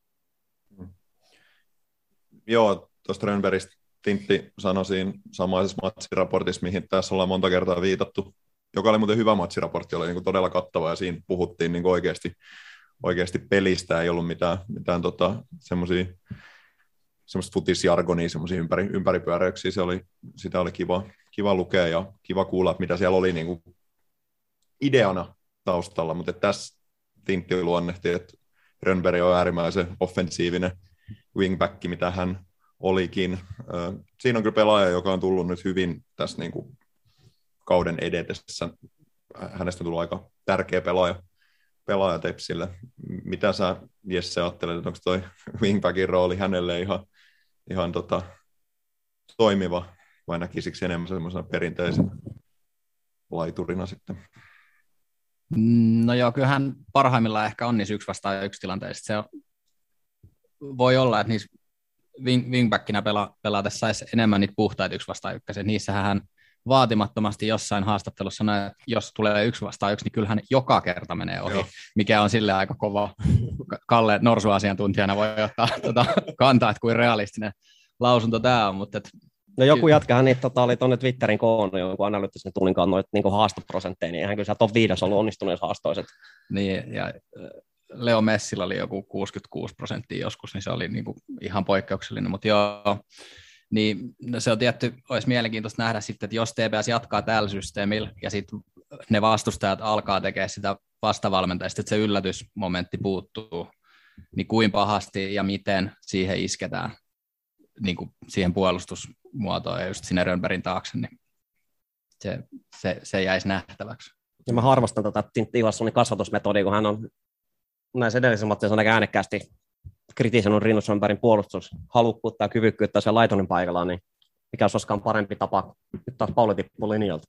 Joo, tuosta Rönnbergistä Tintti sanoi siinä samaisessa matsiraportissa, mihin tässä ollaan monta kertaa viitattu, joka oli muuten hyvä matsiraportti, oli niin kuin todella kattava ja siinä puhuttiin niin kuin oikeasti, oikeasti pelistä, ei ollut mitään, mitään tota, semmoisia semmoista futisjargonia, semmoisia ympäri, ympäripyöräyksiä, se oli, sitä oli kiva, kiva lukea ja kiva kuulla, mitä siellä oli niin kuin ideana taustalla, mutta tässä Tintti luonnehti, että Rönnberg on äärimmäisen offensiivinen wingback, mitä hän olikin. Siinä on kyllä pelaaja, joka on tullut nyt hyvin tässä niin kuin kauden edetessä. Hänestä on tullut aika tärkeä pelaaja, pelaaja Tepsille. Mitä sä, Jesse, ajattelet, onko toi wingbackin rooli hänelle ihan, ihan tota, toimiva, vai näkisikö enemmän semmoisena perinteisen laiturina sitten? No joo, kyllähän parhaimmillaan ehkä on niissä yksi vastaan yksi tilanteissa. Se on, voi olla, että niissä wing, wingbackinä pela, pelatessa saisi enemmän niitä puhtaita yksi vastaan ykkösiä. Niissähän hän vaatimattomasti jossain haastattelussa sanoi, että jos tulee yksi vastaan yksi, niin kyllähän joka kerta menee ohi, Joo. mikä on sille aika kova. Kalle Norsu-asiantuntijana voi ottaa tuota, kantaa, että kuin realistinen lausunto tämä on, mutta et, No joku jätkähän niitä tota, oli tuonne Twitterin koonnut jonkun analyyttisen tunnin kanssa noita niin haastoprosentteja, niin eihän kyllä siellä top 5 ollut onnistuneissa haastoiset. Niin, ja äh, Leo Messillä oli joku 66 prosenttia joskus, niin se oli niin kuin ihan poikkeuksellinen, mutta joo, niin no se on tietty, olisi mielenkiintoista nähdä sitten, että jos TPS jatkaa tällä systeemillä ja sitten ne vastustajat alkaa tekemään sitä vastavalmentajista, että se yllätysmomentti puuttuu, niin kuin pahasti ja miten siihen isketään niin kuin siihen puolustusmuotoon ja just sinne Rönnbergin taakse, niin se, se, se jäisi nähtäväksi. Ja mä harvastan tätä Tintti Ivarssonin kasvatusmetodia, kun hän on näissä edellisissä matteissa aika äänekkäästi kritisoinut Rinus Rönnbergin puolustushalukkuutta ja kyvykkyyttä siellä laitonin paikalla, niin mikä olisi koskaan parempi tapa, nyt taas Pauli tippuu linjalta.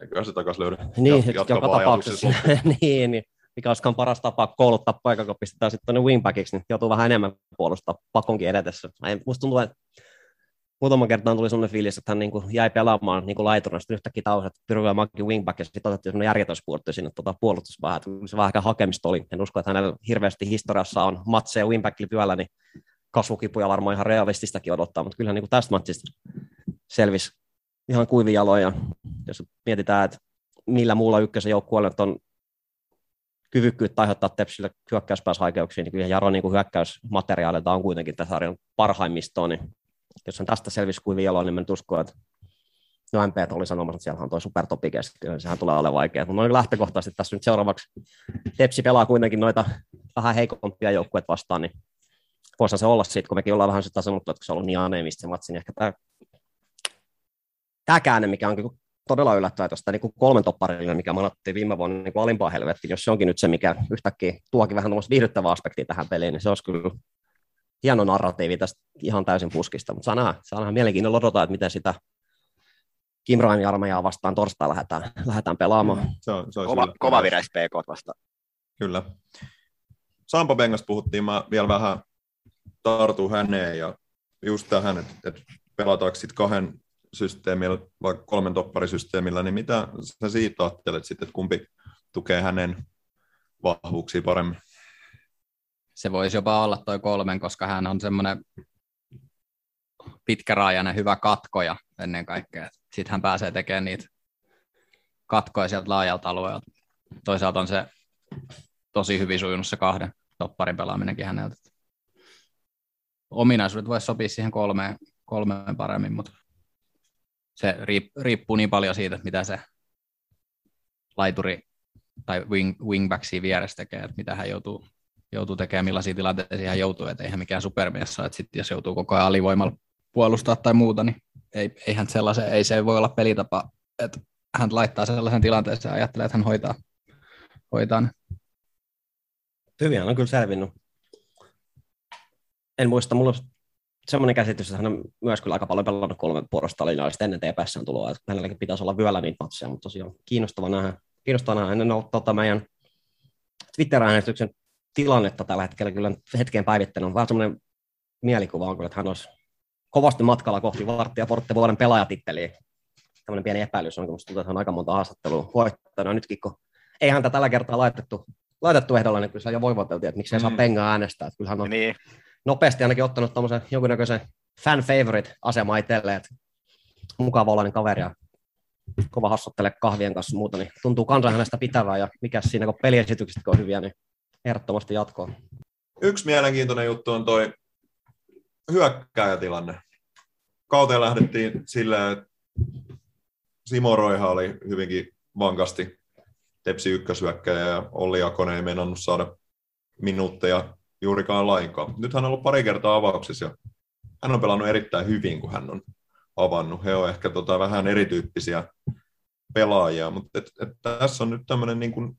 Eiköhän se takaisin löydy. Niin, Jat- joka tapauksessa, niin, niin, mikä olisikaan paras tapa kouluttaa paikka, kun pistetään sitten tuonne wingbackiksi, niin joutuu vähän enemmän puolustaa pakonkin edetessä. Ei, musta tuntuu, että muutaman kertaan tuli sellainen fiilis, että hän niin kuin jäi pelaamaan niin turna, sitten yhtäkkiä tausi, että Pyrvä wingback, ja sitten otettiin sellainen järjetönspurtti sinne tuota puolustuspäähän, että se vähän ehkä hakemista oli. En usko, että hänellä hirveästi historiassa on matseja wingbackilla pyöllä, niin kasvukipuja varmaan ihan realististakin odottaa, mutta kyllähän niin kuin tästä matsista selvisi ihan kuivin jaloin. Ja jos mietitään, että millä muulla ykkösen joukkueella on kyvykkyyttä aiheuttaa Tepsille hyökkäyspääshaikeuksia, niin kyllä Jaro niin kuin hyökkäysmateriaalilta on kuitenkin tässä sarjan parhaimmistoon, niin jos on tästä selvisi kuin vielä, niin mä nyt uskon, että no MP oli sanomassa, että siellä on tuo supertopi keskellä, niin sehän tulee olemaan vaikea. Mutta noin lähtökohtaisesti tässä nyt seuraavaksi Tepsi pelaa kuitenkin noita vähän heikompia joukkueet vastaan, niin voisihan se olla siitä, kun mekin ollaan vähän sitä sanottu, että se on ollut niin aneemista se matsi, niin ehkä tämä, tämä käänne, mikä on todella yllättävää, että jos tämä niin kolmen topparillinen, mikä manattiin viime vuonna niin alimpaa helvettiin, jos se onkin nyt se, mikä yhtäkkiä tuokin vähän viihdyttävää aspektia tähän peliin, niin se olisi kyllä hieno narratiivi tästä ihan täysin puskista, mutta saa nähdä, saa nähdä mielenkiinnolla odottaa, että miten sitä Kim Ryan armeijaa vastaan torstaina lähdetään, lähdetään pelaamaan. Se on, se kova, kova vireis PK vastaan. Kyllä. Sampa Bengasta puhuttiin, mä vielä vähän tartu häneen ja just tähän, että, että pelataanko sitten kahden systeemillä, vaikka kolmen topparisysteemillä, niin mitä sä siitä ajattelet sitten, että kumpi tukee hänen vahvuuksia paremmin? Se voisi jopa olla toi kolmen, koska hän on semmoinen pitkäraajainen hyvä katkoja ennen kaikkea. Sitten hän pääsee tekemään niitä katkoja sieltä laajalta alueelta. Toisaalta on se tosi hyvin sujunut se kahden topparin pelaaminenkin häneltä. Ominaisuudet voisi sopia siihen kolmeen, kolmeen paremmin, mutta se riippuu niin paljon siitä, mitä se laituri tai wing, wingback siinä vieressä tekee, että mitä hän joutuu, joutuu tekemään, millaisia tilanteita hän joutuu, että eihän mikään supermies saa, että sit jos joutuu koko ajan alivoimalla puolustaa tai muuta, niin ei, eihän sellaisen, ei se voi olla pelitapa, että hän laittaa sellaisen tilanteeseen ja ajattelee, että hän hoitaa, hoitaa ne. Hyvin on kyllä selvinnyt. En muista, mulla semmoinen käsitys, että hän on myös kyllä aika paljon pelannut kolme porrasta linjaa ennen TPSn tuloa, että hänelläkin pitäisi olla vyöllä niitä matseja, mutta tosiaan kiinnostava nähdä. Kiinnostava nähdä. En ole tota, meidän Twitter-äänestyksen tilannetta tällä hetkellä kyllä hetkeen päivittänyt. On vähän semmoinen mielikuva on kyllä, että hän olisi kovasti matkalla kohti Vartti ja Portte vuoden pelaajatitteliä. Tämmöinen pieni epäilys on, kun musta tuntuu, että hän on aika monta haastattelua voittanut. Nytkin kun ei häntä tällä kertaa laitettu, laitettu ehdolla, niin kyllä se jo voivoteltiin, että miksei mm. saa pengaa äänestää. Että kyllähän on niin. Nopeasti ainakin ottanut tämmöisen jonkunnäköisen fan favorite asema itselleen, että mukava olla kaveri ja kova hassottelee kahvien kanssa muuta, niin tuntuu kansan hänestä pitävää ja mikä siinä, kun peliesitykset on hyviä, niin ehdottomasti jatkoa. Yksi mielenkiintoinen juttu on toi hyökkääjätilanne kauteen lähdettiin silleen, että Simo Roiha oli hyvinkin vankasti Tepsi ykkösyökkäjä ja Olli Akonen ei saada minuutteja juurikaan lainkaan. Nyt hän on ollut pari kertaa avauksissa ja hän on pelannut erittäin hyvin, kun hän on avannut. He ovat ehkä tota vähän erityyppisiä pelaajia, mutta et, et tässä on nyt tämmöinen niin kuin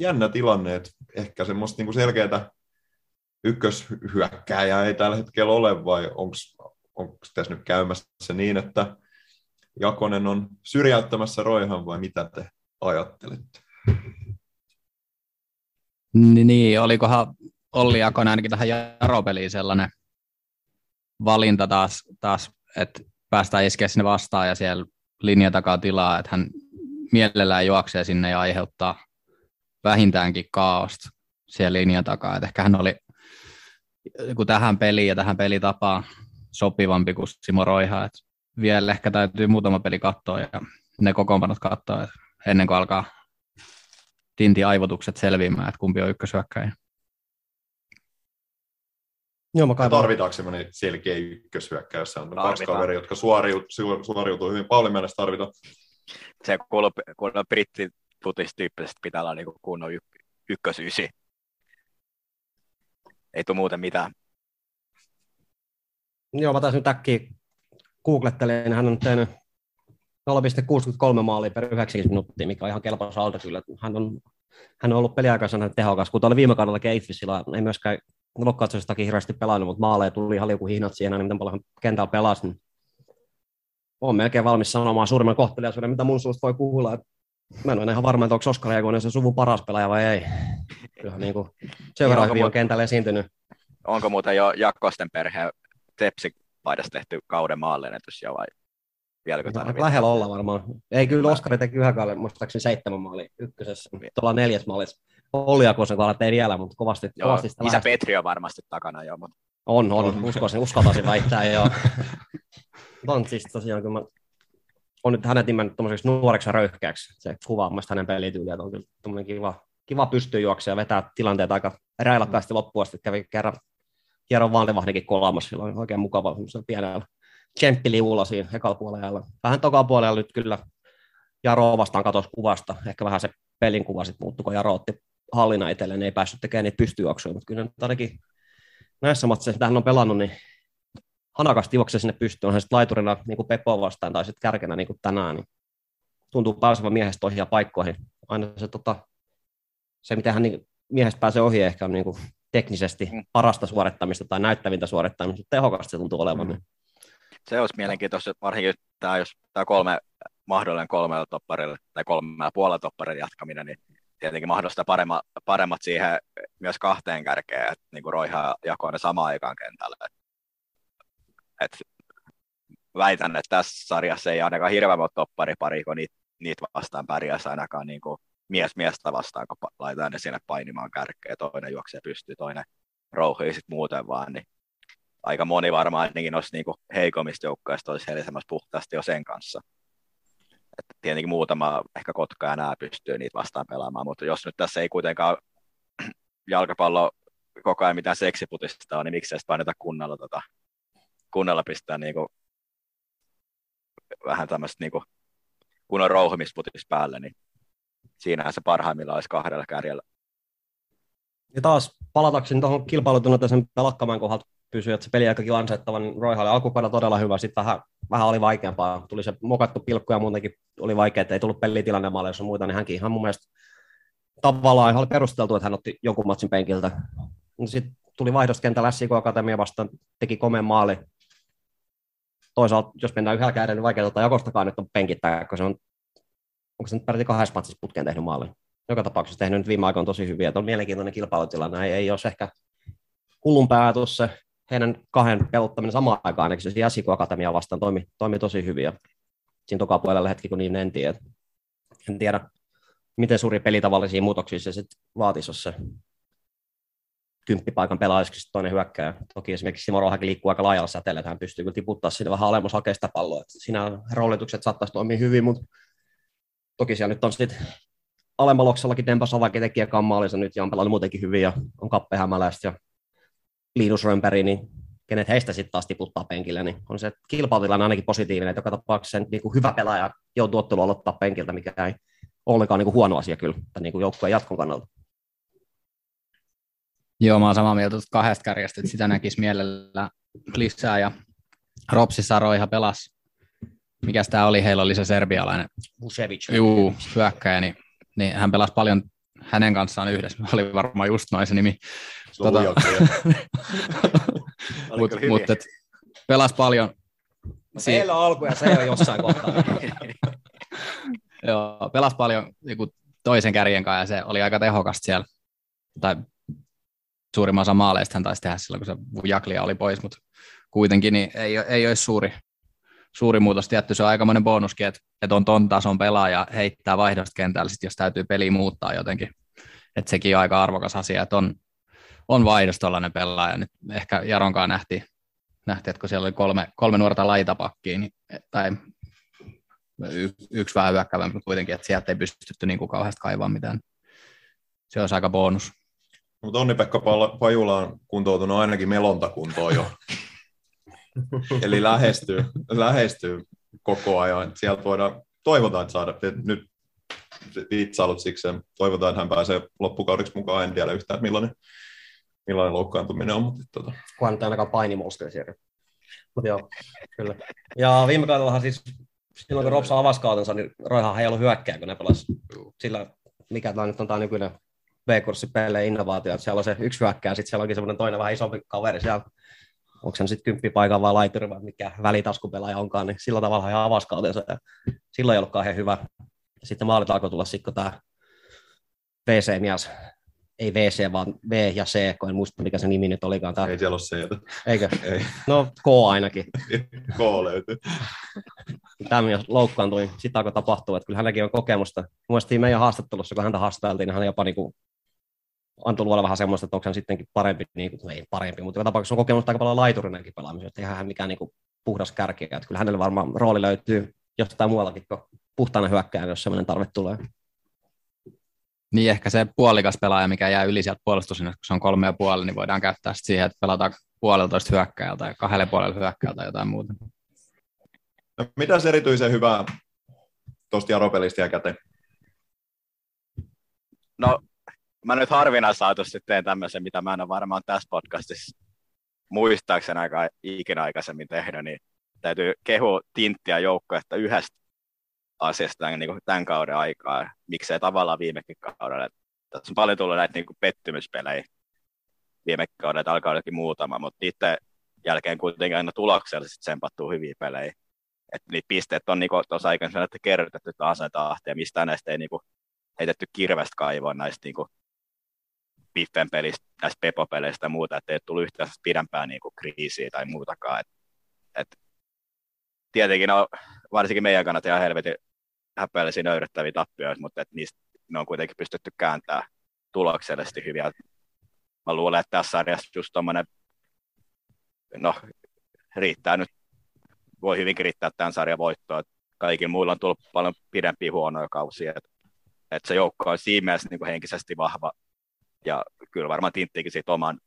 jännä tilanne, että ehkä semmoista niin kuin selkeää ykköshyökkääjää ei tällä hetkellä ole, vai onko tässä nyt käymässä niin, että Jakonen on syrjäyttämässä Roihan, vai mitä te ajattelette? Niin, olikohan Olli Jakonen ainakin tähän Jaropeliin sellainen valinta taas, taas että päästään iskeä sinne vastaan ja siellä linja takaa tilaa, että hän mielellään juoksee sinne ja aiheuttaa vähintäänkin kaaosta siellä linjan takaa. Että ehkä hän oli kun tähän peliin ja tähän pelitapaan sopivampi kuin Simo Roiha. Et vielä ehkä täytyy muutama peli katsoa ja ne kokoonpanot katsoa ennen kuin alkaa tinti aivotukset selviämään, että kumpi on ykkösyökkäjä. Joo, mä Tarvitaanko semmoinen selkeä ykkösyökkäjä, jossa on Tarvitaan. kaksi kaveria, jotka suoriutuu, suoriutuu hyvin. Pauli mielestä tarvitaan. Se kuuluu, kuuluu brittiputistyyppisesti pitää olla niin kunnon ykkösyysi ei tule muuten mitään. Joo, mä taisin nyt äkkiä googlettelemaan, niin hän on tehnyt 0,63 maalia per 90 minuuttia, mikä on ihan kelpo saldo kyllä. Hän on, hän on ollut peliaikaisena tehokas, kun oli viime kaudella Keithfisillä, ei myöskään lokkauksestakin hirveästi pelannut, mutta maaleja tuli ihan liuku hihnat siihen, niin miten paljon kentällä pelasi. Niin olen melkein valmis sanomaan suurimman kohteliaisuuden, mitä mun suusta voi kuulla. Mä en ole ihan varma, että onko Oskar Jakonen se suvun paras pelaaja vai ei. Kyllähän niin kuin sen verran hyvin on kentällä esiintynyt. Onko muuten jo Jakkosten perhe Tepsi paidassa tehty kauden maallennetys jo vai vieläkö no, Lähellä olla varmaan. Ei kyllä Oskari teki yhden kauden, muistaakseni seitsemän maali ykkösessä. Tuolla neljäs maalis. Olliakosen kohdalla ei vielä, mutta kovasti, Joo, kovasti sitä isä lähestyy. Petri on varmasti takana jo, mutta On, on, uskoisin, uskaltaisin väittää, joo. On siis tosiaan, kun mä on nyt hänet nimennyt tuommoiseksi nuoreksi röyhkeäksi. Se kuvaa mun mielestä hänen pelityyliä, että on kyllä tuommoinen kiva, kiva pystyy juoksemaan ja vetää tilanteet aika räilakkaasti loppuun asti. Kävi kerran hieron Vaalivahdikin kolaamassa, sillä on oikein mukava pienellä tsemppiliulla siinä ekalla puolella. Vähän toka puolella nyt kyllä Jaro vastaan katosi kuvasta. Ehkä vähän se pelin kuva sitten muuttui, kun Jaro otti hallinnan itselleen, ei päässyt tekemään niitä pystyjuoksuja, mutta kyllä nyt ainakin näissä matseissa, mitä hän on pelannut, niin hanakasti juoksee sinne pystyyn, on se sitten laiturina niin kuin Peppo vastaan tai sitten kärkenä niin kuin tänään, niin tuntuu pääsevän miehestä ohi ja paikkoihin. Aina se, tota, se miten hän niin miehestä pääsee ohi ehkä on niin kuin teknisesti Mm. parasta suorittamista tai näyttävintä suorittamista, tehokasta se tuntuu olevan. Niin. Se olisi mielenkiintoista, varsinkin tämä, jos tämä kolme, mahdollinen kolmella topparilla tai kolmella puolella topparilla jatkaminen, niin tietenkin mahdollistaa paremmat, paremmat siihen myös kahteen kärkeen, että niin kuin Roiha jakoi ne samaan aikaan kentällä. Et, et väitän, että tässä sarjassa ei ainakaan hirveän monta topparipari, kun niitä, niitä vastaan pärjäisi ainakaan niin kuin mies miestä vastaan, kun laitetaan ne sinne painimaan kärkeen, toinen juoksee pystyy, toinen rouhii sitten muuten vaan, niin aika moni varmaan ainakin niinku heikommista joukkoista olisi helisemässä puhtaasti jo sen kanssa. Että tietenkin muutama, ehkä Kotka ja nämä pystyy niitä vastaan pelaamaan, mutta jos nyt tässä ei kuitenkaan jalkapallo koko ajan mitään seksiputista on, niin miksei sitä paineta kunnolla, tota, kunnolla pistää niinku, vähän tämmöistä niinku, kunnon rouhimisputis päälle, niin siinähän se parhaimmillaan olisi kahdella kärjellä. Ja taas palatakseni tuohon kilpailutunnotteisen pelakkaman kohdalta pysyy, että se peli aika kiva ansattava, niin Roihalle alkupäivä todella hyvä, sitten vähän, vähän oli vaikeampaa, tuli se mokattu pilkku ja muutenkin oli vaikea, että ei tullut pelitilanne maaleissa ja muita, niin hänkin ihan mun mielestä tavallaan ihan oli perusteltu, että hän otti jonkun matsin penkiltä. Sitten tuli vaihdoskentällä SIK Akatemia vastaan, teki komeen maali. Toisaalta, jos mennään yhdellä kädellä, niin vaikea ottaa jakostakaan nyt on penkittää, kun se on, onko se nyt peräti kahdessa matsissa putkeen tehnyt maali. Joka tapauksessa tehnyt nyt viime aikoina tosi hyviä, että on mielenkiintoinen kilpailutilanne, ei, ei olisi ehkä hullun päätus se heidän kahden peluttaminen samaan aikaan, ainakin se Jasiko Akatemia vastaan toimi, toimi tosi hyvin. Ja siinä toka puolella hetki, kun niin mentiin. Et en tiedä, miten suuri pelitavallisia muutoksia se sitten vaatisi, jos se kymppipaikan pelaajiksi toinen hyökkää. Toki esimerkiksi Simo Rohakin liikkuu aika laajalla säteellä, että hän pystyy kyllä tiputtaa sinne vähän alemmas hakea sitä palloa. Et siinä roolitukset saattaisi toimia hyvin, mutta toki siellä nyt on sitten alemmaloksellakin Dempa Savakin tekijä kammaalissa nyt ja on pelannut muutenkin hyvin ja on Kappe Hämäläistä ja Linus Römpäri, niin kenet heistä sitten taas tiputtaa penkille, niin on se kilpailutilanne ainakin positiivinen, että joka tapauksessa niin kuin hyvä pelaaja joutuu ottelu aloittaa penkiltä, mikä ei ollenkaan niin kuin huono asia kyllä, tai niin kuin joukkueen jatkon kannalta. Joo, mä oon samaa mieltä tuosta kahdesta kärjestä, että sitä näkisi mielellä lisää ja Ropsissa Roiha pelasi. Mikäs tämä oli? Heillä oli se serbialainen Vucevic. juu, hyökkäjä, niin, niin, hän pelasi paljon hänen kanssaan yhdessä. Oli varmaan just noin se nimi. Tota- Mutta mut, et, pelasi paljon. Si- Meillä on alku ja se on jossain kohtaa. Joo, pelasi paljon joku toisen kärjen kanssa ja se oli aika tehokasta siellä. Tai suurimman osa maaleista hän taisi tehdä silloin, kun se Jaklia oli pois, mutta kuitenkin niin ei, ei olisi suuri, suuri muutos. Tietty se on aikamoinen bonuskin, että, että on ton tason pelaaja heittää vaihdosta kentällä, sit jos täytyy peli muuttaa jotenkin. Että sekin on aika arvokas asia, että on, on vaihdos tuollainen pelaaja. Nyt ehkä Jaronkaan nähtiin, nähtiin, että kun siellä oli kolme, kolme nuorta laitapakkia, niin, tai y, yksi vähän hyökkäävä, mutta kuitenkin, että sieltä ei pystytty niin kuin kauheasti kaivaa mitään. Se olisi aika bonus. Mutta Onni-Pekka Pajula on kuntoutunut ainakin melontakuntoon jo. Eli lähestyy, lähestyy koko ajan. Sieltä voidaan, toivotaan, että saada, että nyt vitsailut siksi, toivotaan, että hän pääsee loppukaudeksi mukaan. En tiedä yhtään, millainen, millainen loukkaantuminen on, mutta tota, nyt ei ainakaan painimolskeja siellä. Mutta joo, kyllä. Ja viime kaudellahan siis, silloin kun Ropsa avasi kautensa, niin Roihan ei ollut hyökkää, kun ne pelasi sillä, mikä tämä nyt on tämä nykyinen B-kurssi pelle innovaatio, että siellä on se yksi hyökkää, sitten siellä onkin semmoinen toinen vähän isompi kaveri siellä, onko se sitten kymppipaikan vai laituri vai mikä välitaskupelaaja onkaan, niin sillä tavalla ihan avasi kautensa ja silloin ei ollut kauhean hyvä. Ja sitten maalit alkoi tulla sitten, kun tämä VC-mies, ei VC, vaan V ja C, kun en muista mikä se nimi nyt olikaan. Tää, ei siellä ole että eikö? ei. No K ainakin. K löytyy. Tämä mies loukkaantui, sitä alkoi tapahtua, että kyllä hänelläkin on kokemusta. Muistiin meidän haastattelussa, kun häntä haastateltiin, niin hän jopa niin kuin antoi luoda vähän semmoista, että onko hän sittenkin parempi, niin kuin, no ei parempi, mutta joka tapauksessa on kokenut aika paljon laiturinenkin pelaamista, että eihän hän mikään niin kuin, puhdas kärki, että kyllä hänelle varmaan rooli löytyy jostain muuallakin kuin puhtaana hyökkääjänä, jos sellainen tarve tulee. Niin ehkä se puolikas pelaaja, mikä jää yli sieltä puolustusina, kun se on kolme ja puoli, niin voidaan käyttää sit siihen, että pelataan puoleltoista hyökkäjältä tai kahdelle puolelle hyökkäjältä tai jotain muuta. No, mitäs erityisen hyvää tuosta Jaropelistä jää käteen? No, mä nyt harvinaisautusti teen tämmöisen, mitä mä en ole varmaan tässä podcastissa muistaakseni aika ikinä aikaisemmin tehnyt, niin täytyy kehua tinttiä joukkoetta yhdestä asiasta niin kuin tämän kauden aikaa, miksei tavallaan viimekin kaudella. Tässä on paljon tullut näitä niin kuin pettymyspelejä viime kaudella, alkaa jokin muutama, mutta niiden jälkeen kuitenkin aina tuloksellisesti tsempattuu hyviä pelejä. Et niitä pisteet on niin tuossa aikaisemmin että kerrotettu taas näitä ja mistään näistä ei niin kuin, heitetty kirvestä kaivoon näistä niin kuin, Piffen pelistä, näistä Pepo-peleistä ja muuta, että ei tullut yhtään pidempää niin kuin, kriisiä tai muutakaan. Et, et, tietenkin no, varsinkin meidän kannalta ihan helvetin häpeällisiä nöyryttäviä tappioita, mutta et niistä ne on kuitenkin pystytty kääntämään tuloksellisesti hyviä. Mä luulen, että tässä sarjassa just tuommoinen, no riittää nyt, voi hyvinkin riittää tämän sarjan voittoa. Kaikilla muilla on tullut paljon pidempiä huonoja kausia. Että et se joukko on siinä mielessä niin henkisesti vahva. Ja kyllä varmaan Tinttikin siitä oman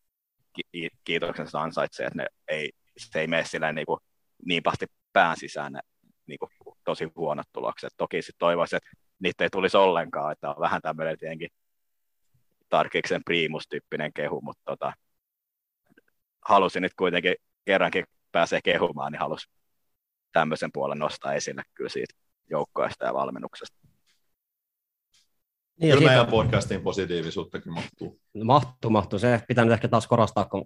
ki- kiitoksensa ansaitsee, että ne ei, se ei mene sillä niin, kuin, niin pahti pään sisään ne niin kuin, tosi huonot tulokset. Toki sitten toivoisin, että niitä ei tulisi ollenkaan, että on vähän tämmöinen tietenkin Tarkiksen priimus-tyyppinen kehu, mutta tota, halusin nyt kuitenkin kerrankin pääsee kehumaan, niin halusin tämmöisen puolen nostaa esille kyllä siitä joukkoista ja valmennuksesta. Niin, kyllä meidän podcastiin positiivisuuttakin mahtuu. Mahtuu, mahtuu. Se pitää nyt ehkä taas korostaa, kun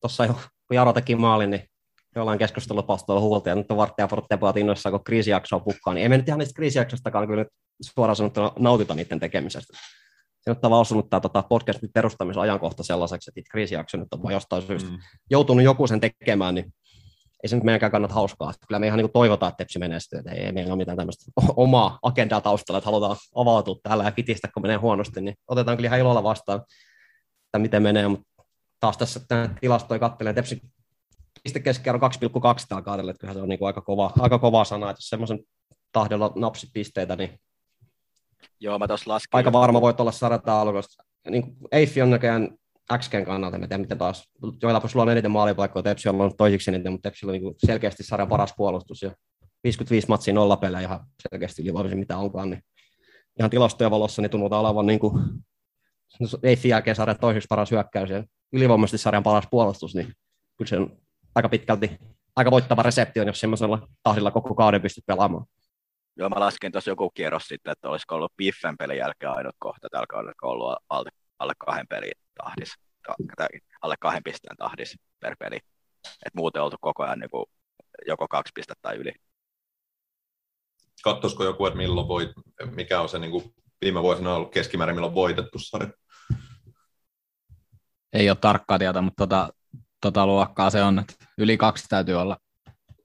tuossa jo, kun Jaro teki maalin, niin jollain keskustelupalstoilla huulta, ja nyt on varttia Forttepoat innoissaan, kun kriisijaksoa pukkaa, niin ei me nyt ihan niistä kriisijaksostakaan kyllä nyt suoraan sanottuna nautita niiden tekemisestä. Se on vaan osunut tämä tota, podcastin perustamisajankohta sellaiseksi, että kriisijakso nyt on vaan jostain syystä mm. joutunut joku sen tekemään, niin ei se nyt meidänkään kannata hauskaa. Kyllä me ihan niin toivotaan, että Tepsi menestyy, että ei, ei meillä ole mitään tämmöistä omaa agendaa taustalla, että halutaan avautua täällä ja kitistä, kun menee huonosti, niin otetaan kyllä ihan ilolla vastaan, että miten menee, mutta taas tässä tilastoja katselee, Tepsi keskiarvo 2,2 tällä kaudella, että se on niin aika, kova, aika kova sana, että jos semmoisen tahdella napsit pisteitä, niin Joo, mä laskin. Aika varma voit olla sarjata alkoista. Niin Eiffi on näköjään XGn kannalta, en tiedä miten taas. Joilla on eniten maalipaikkoja, Tepsi on toisiksi eniten, mutta Tepsi on niin selkeästi sarjan paras puolustus ja 55 matsia nolla pelejä ihan selkeästi ylivoimaisin mitä onkaan, niin ihan tilastojen valossa niin tunnutaan olevan niin kuin, Eiffin jälkeen sarjan toiseksi paras hyökkäys ja ylivoimaisesti sarjan paras puolustus, niin kyllä se on aika pitkälti aika voittava resepti on, jos semmoisella tahdilla koko kauden pystyt pelaamaan. Joo, mä laskin tuossa joku kierros sitten, että olisiko ollut Piffen pelin jälkeen ainut kohta tällä kaudella, ollut alle, alle kahden pelin tahdissa, alle kahden pisteen tahdissa per peli. Et muuten oltu koko ajan niin kuin joko kaksi pistettä tai yli. Kattoisiko joku, että milloin voit, mikä on se niin kuin viime vuosina ollut keskimäärin, milloin voitettu sarja? Ei ole tarkkaa tietoa, mutta tota, tota luokkaa se on, että yli kaksi täytyy olla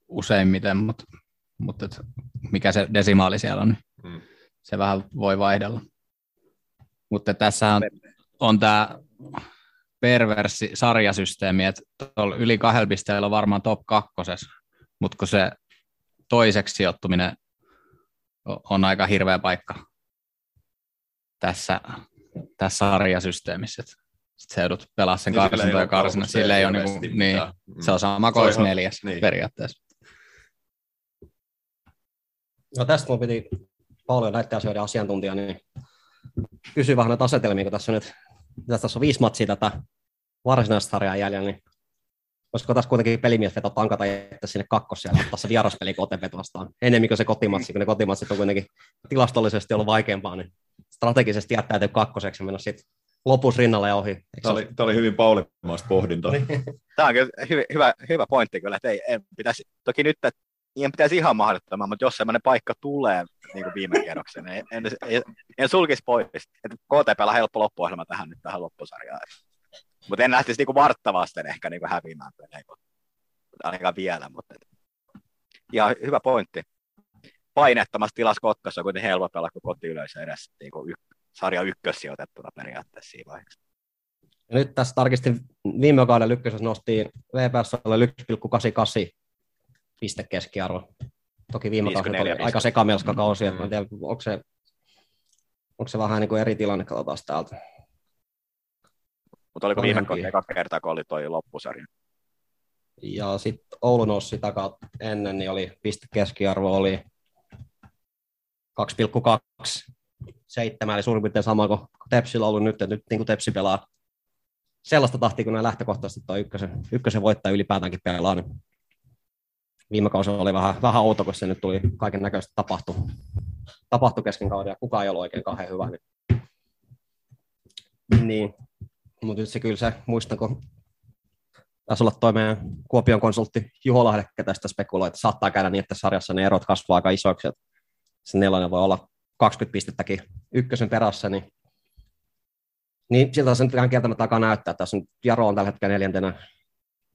useimmiten, mutta, mutta et mikä se desimaali siellä on, niin mm. se vähän voi vaihdella. Mutta tässä on, on tämä perversi sarjasysteemi, että yli kahdella pisteellä on varmaan top kakkosessa, mutta kun se toiseksi sijoittuminen on aika hirveä paikka tässä, tässä sarjasysteemissä. Sitten se joudut pelaa sen niin karsinta ja karsinta. Sille ei ole niinku, niin, mm. se on sama kuin neljäs niin. periaatteessa. No tästä mun piti paljon näiden asioiden asiantuntija, niin kysyä vähän näitä asetelmia, kun tässä on nyt tässä on viisi matsia tätä varsinaista sarjaa jäljellä, niin olisiko tässä kuitenkin pelimies veto tankata että sinne kakkos siellä ottaa se vieraspeli kotevet vastaan, enemmän kuin se kotimatsi, kun ne kotimatsit on kuitenkin tilastollisesti ollut vaikeampaa, niin strategisesti jättäytyy kakkoseksi ja mennä sitten lopussa rinnalle ja ohi. Tämä oli, tämä oli hyvin paulimaista pohdintaa. tämä on kyllä hyvä, hyvä, hyvä pointti kyllä, että ei, en pitäisi, toki nyt että en pitäisi ihan mahdottomaan, mutta jos sellainen paikka tulee niin kuin viime kierroksen, niin en, en, en, sulkisi pois. KTP on helppo loppuohjelma tähän nyt tähän loppusarjaan. Mutta en lähtisi niin varttavasten ehkä niin häviämään pelejä, ainakaan vielä. Mutta ihan hyvä pointti. Painettomassa tilassa Kotkassa on kuitenkin helppo pelaa kuin kotiyleisö edessä niin kuin sarja ykkössijoitettuna periaatteessa siinä vaiheessa. Ja nyt tässä tarkistin viime kauden ykkösessä nostiin VPS 1,88 piste keskiarvo. Toki viime kausi oli 54 aika sekamelska kausi, että Mm. mä en tiedä, onko se, onko se vähän niin kuin eri tilanne, katsotaan täältä. Mutta oliko viime ihan kauden kiinni. eka kerta, kun oli toi loppusarja? Ja sitten Oulu nousi sitä kautta ennen, niin oli piste keskiarvo oli 2,27, eli suurin piirtein sama kuin Tepsillä ollut nyt, että nyt niin kuin Tepsi pelaa sellaista tahtia, kun nämä lähtökohtaisesti tuo ykkösen, ykkösen voittaja ylipäätäänkin pelaa, niin viime kausi oli vähän, vähän outo, kun se nyt tuli kaiken näköistä tapahtu, tapahtu kesken kauden ja kukaan ei ollut oikein kauhean hyvä. Niin, niin. mutta nyt se kyllä se, muistan, kun taisi olla toi meidän Kuopion konsultti Juho Lahdekka tästä spekuloi, että saattaa käydä niin, että sarjassa ne erot kasvaa aika isoiksi, että se nelonen voi olla 20 pistettäkin ykkösen perässä, niin, niin siltä se nyt ihan kieltämättä alkaa näyttää. Tässä nyt Jaro on tällä hetkellä neljäntenä,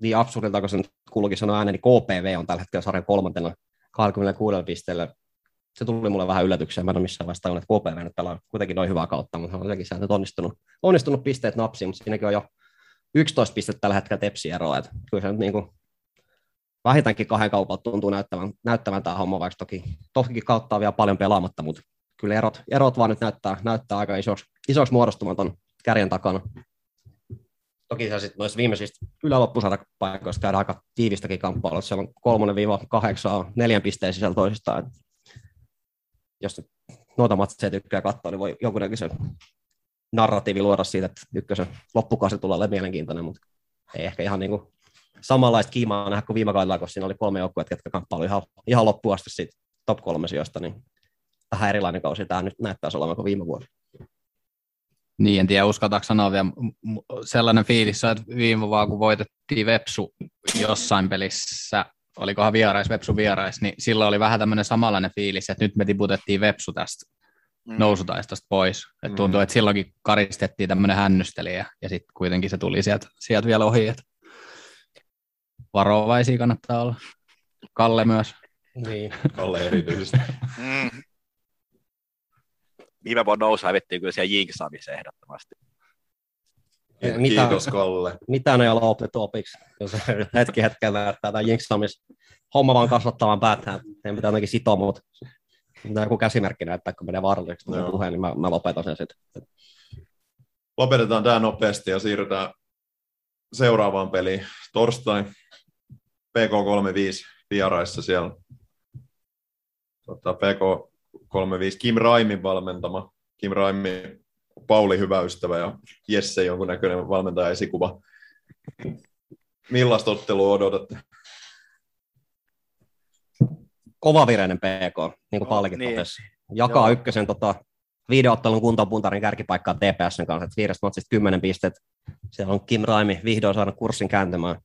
niin absurdilta, kun se nyt kuuluukin sanoa ääneen, niin KPV on tällä hetkellä sarjan kolmantena 26 pisteellä. Se tuli mulle vähän yllätyksiä, mä en ole missään tajunnut, että KPV nyt pelaa kuitenkin noin hyvää kautta, mutta on sekin nyt onnistunut, onnistunut pisteet napsiin, mutta siinäkin on jo 11 pistettä tällä hetkellä tepsi eroa, että kyllä se nyt niin kuin vähintäänkin kahden kaupalta tuntuu näyttävän, näyttävän tämä homma, vaikka toki, toki kautta on vielä paljon pelaamatta, mutta kyllä erot, erot vaan nyt näyttää, näyttää aika isoksi, isoksi muodostumaan tuon kärjen takana. Toki se sitten noissa viimeisistä yläloppusarjapaikoista käydään aika tiivistäkin kamppailua, siellä on kolmonen viiva kahdeksan neljän pisteen sisällä toisistaan. Jos noita matseja tykkää katsoa, niin voi jonkunnäköisen narratiivi luoda siitä, että ykkösen loppukausi tulee olemaan mielenkiintoinen, mutta ei ehkä ihan niin kuin samanlaista kiimaa nähdä kuin viime kaudella, kun siinä oli kolme joukkuetta, jotka kamppailuivat ihan, ihan loppuun asti siitä top kolme sijoista, niin vähän erilainen kausi tämä nyt näyttäisi olevan kuin viime vuosi. Niin, en tiedä, uskaltaako sanoa vielä. Sellainen fiilis että viime vaan kun voitettiin Vepsu jossain pelissä, olikohan vierais, Vepsu vierais, niin silloin oli vähän tämmöinen samanlainen fiilis, että nyt me tiputettiin Vepsu tästä Mm. nousutaistosta pois. Et Mm. tuntuu, että silloinkin karistettiin tämmöinen hännystelijä, ja sitten kuitenkin se tuli sieltä, sieltä vielä ohi. Et varovaisia kannattaa olla. Kalle myös. Niin. Kalle erityisesti. Mm. Viime vuonna nousu hävittiin kyllä siellä Jinksamissa ehdottomasti. Mitä- Kiitos Kalle. Mitään ei ole opettu opiksi, jos hetki hetkellä näyttää tämä Jinksamis homma vaan kasvattamaan päätään. Teidän pitää jotenkin sitoa mut. Mitä joku käsimerkki näyttää, kun menee vaaralliseksi tuo puheen, niin mä, mä lopetan sen sitten. Lopetetaan tämä nopeasti ja siirrytään seuraavaan peliin. Torstai PK35 vieraissa siellä. Tota, PK35 Kim Raimin valmentama. Kim Raimi, Pauli hyvä ystävä ja Jesse jonkunnäköinen valmentaja esikuva. Millaista ottelua odotatte? Kovavireinen PK, niin kuin Pallikin niin. totesi. Jakaa Joo. ykkösen tota, viideottelun kuntopuntarin kärkipaikkaa TPSn kanssa, että viidestä matsista kymmenen pistet. Siellä on Kim Raimi vihdoin saanut kurssin kääntymään.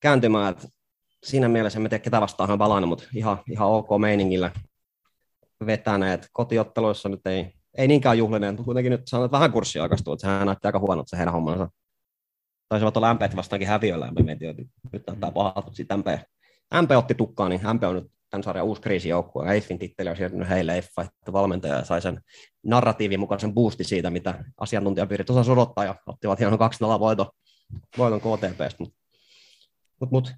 kääntymään siinä mielessä en mä tiedä ketä vastaan hän on palannut, mutta ihan, ihan ok meiningillä vetäneet. Kotiotteluissa nyt ei, ei niinkään juhlinen, mutta kuitenkin nyt sanotaan, että vähän kurssia aikaistuu, että sehän näytti aika huonolta se heidän hommansa. Taisivat olla MP vastaankin häviöllä, ja me mietin, että nyt näyttää pahalta, mutta sitten MP, MP otti tukkaan, niin MP on nyt tämän sarjan uusi kriisijoukkue. Eiffin titteli on siirtynyt heille, Eiff vaihtoi valmentaja ja sai sen narratiivin mukaisen boosti siitä, mitä asiantuntijapiirit osasivat odottaa, ja ottivat hienon 2-0 voiton, voiton KTPstä. Mutta mut, mut,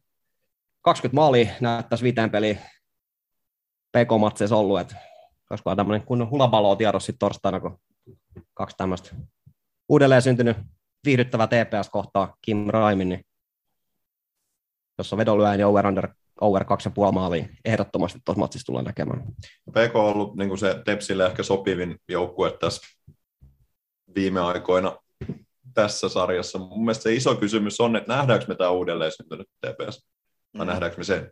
20 maalia näyttäisi viiteen peliin PK-matseissa ollut, että olisiko tämmöinen kunnon hulabalo tiedossa sitten torstaina, kun kaksi tämmöistä uudelleen syntynyt viihdyttävä TPS kohtaa Kim Raimin, niin jos on vedonlyöjä, niin over, under, over 2,5 maalia ehdottomasti tuossa matsissa tulee näkemään. PK on ollut niin se Tepsille ehkä sopivin joukkue tässä viime aikoina tässä sarjassa. Mun mielestä se iso kysymys on, että nähdäänkö me tämä uudelleen syntynyt TPS, vai Mm. nähdäänkö me se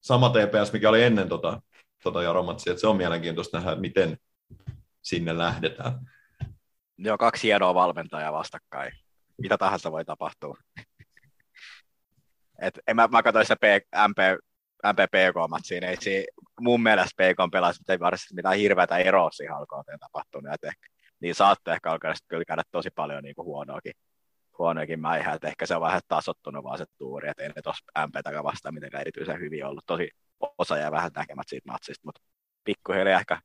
sama TPS, mikä oli ennen tota, tota Jaromatsia, se on mielenkiintoista nähdä, miten sinne lähdetään. Joo, kaksi hienoa valmentajaa vastakkain. Mitä tahansa voi tapahtua. Et en mä, mä katsoin sitä P, MP, MP-PK-matsiin, ei siinä, mun mielestä PK pelasi, mutta ei varsinaisesti mitään hirveätä eroa siihen alkauteen tapahtunut. Et ehkä, niin saatte ehkä alkaa kyllä käydä tosi paljon niin huonoakin, huonoakin mäihää, että ehkä se on vähän tasottunut vaan se tuuri, että ei ne tuossa MP-takaa vastaan mitenkään erityisen hyvin ollut. Tosi osa jää vähän näkemät siitä matsista, mutta pikkuhiljaa ehkä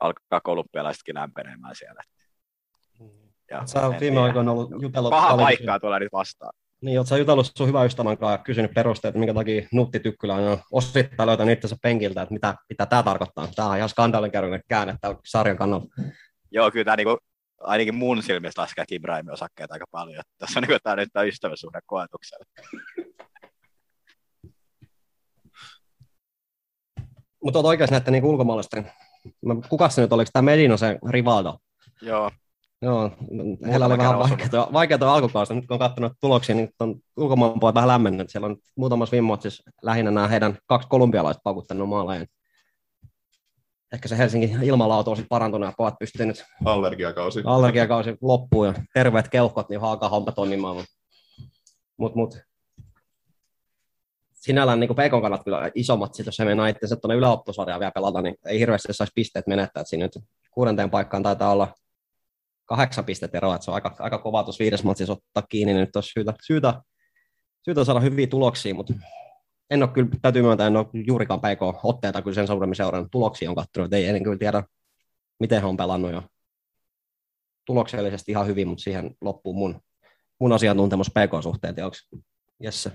alkaa kolumbialaisetkin lämpenemään siellä. Ja Sä oot viime aikoina ollut jutellut Paha paljon- paikkaa tulee nyt vastaan. Niin, oot sä jutellut sun hyvän ystävän kanssa ja kysynyt perusteet, minkä takia Nutti Tykkylä on osittain löytänyt itsensä penkiltä, että mitä, mitä tämä tarkoittaa. Tämä on ihan skandaalinkäynyt käänne tällä sarjan kannalta. Joo, kyllä tämä niinku, ainakin mun silmistä laskee Kim Raimin osakkeet aika paljon. Tässä on niinku, tämä nyt tämä ystäväsuhde koetuksella. Mutta oot oikeasti näiden niin ulkomaalaisten. Kukas se nyt, oliko tämä Medina se Rivaldo? Joo, Joo, heillä oli vähän vaikeaa, vaikeaa alkukausta. Nyt kun on katsonut tuloksia, niin on ulkomaan puolella vähän lämmennyt. Siellä on muutamassa viime siis lähinnä nämä heidän kaksi kolumbialaista pakuttanut maaleen. Ehkä se Helsingin ilmanlaatu on parantunut ja pojat pystyy nyt Allergiakausi. allergiakausi loppuu ja terveet keuhkot, niin alkaa homma toimimaan. Mutta mut, mut. Sinällään niin Pekon kannat kyllä isommat, sit jos se mennään itse tuonne yläottosarjaan vielä pelata, niin ei hirveästi saisi pisteet menettää. Et siinä nyt kuudenteen paikkaan taitaa olla kahdeksan pistettä eroa, että se on aika, aika kova tuossa viides matsissa ottaa kiinni, niin nyt olisi syytä, syytä, syytä saada hyviä tuloksia, mutta en ole kyllä, täytyy myöntää, en ole juurikaan PK-otteita kyllä sen suuremmin seurannut. Tuloksia on katsonut, ei en kyllä tiedä, miten he on pelannut ja tuloksellisesti ihan hyvin, mutta siihen loppuu mun, mun asiantuntemus PK-suhteet onko Jesse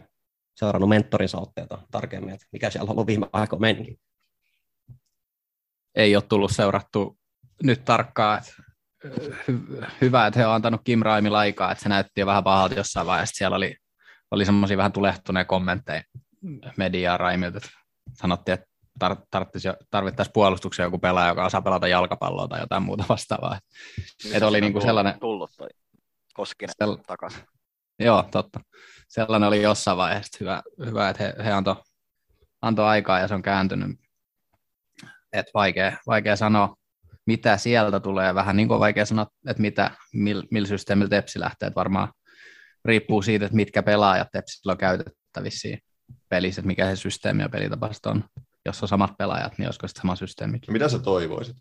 seurannut mentorinsa otteita tarkemmin, että mikä siellä on ollut viime aikoina meininki. Ei ole tullut seurattu nyt tarkkaan, että hy- hyvä, että he on antanut Kim Raimilla aikaa, että se näytti jo vähän pahalta jossain vaiheessa. Siellä oli, oli semmoisia vähän tulehtuneja kommentteja mediaa Raimilta, että sanottiin, että tar- tarvittaisiin puolustuksen joku pelaaja, joka osaa pelata jalkapalloa tai jotain muuta vastaavaa. Että oli niinku sellainen, tullut toi Koskinen Sel- takaisin. Joo, totta. Sellainen oli jossain vaiheessa hyvä, hyvä että he, he antoi anto aikaa ja se on kääntynyt. Et vaikea, vaikea sanoa, mitä sieltä tulee. Vähän niin kuin vaikea sanoa, että mitä, mil, millä systeemillä Tepsi lähtee. Et varmaan riippuu siitä, että mitkä pelaajat Tepsillä on käytettävissä pelissä, että mikä se systeemi ja pelitapasta on. Jos on samat pelaajat, niin olisiko sitten sama systeemi. Mitä sä toivoisit?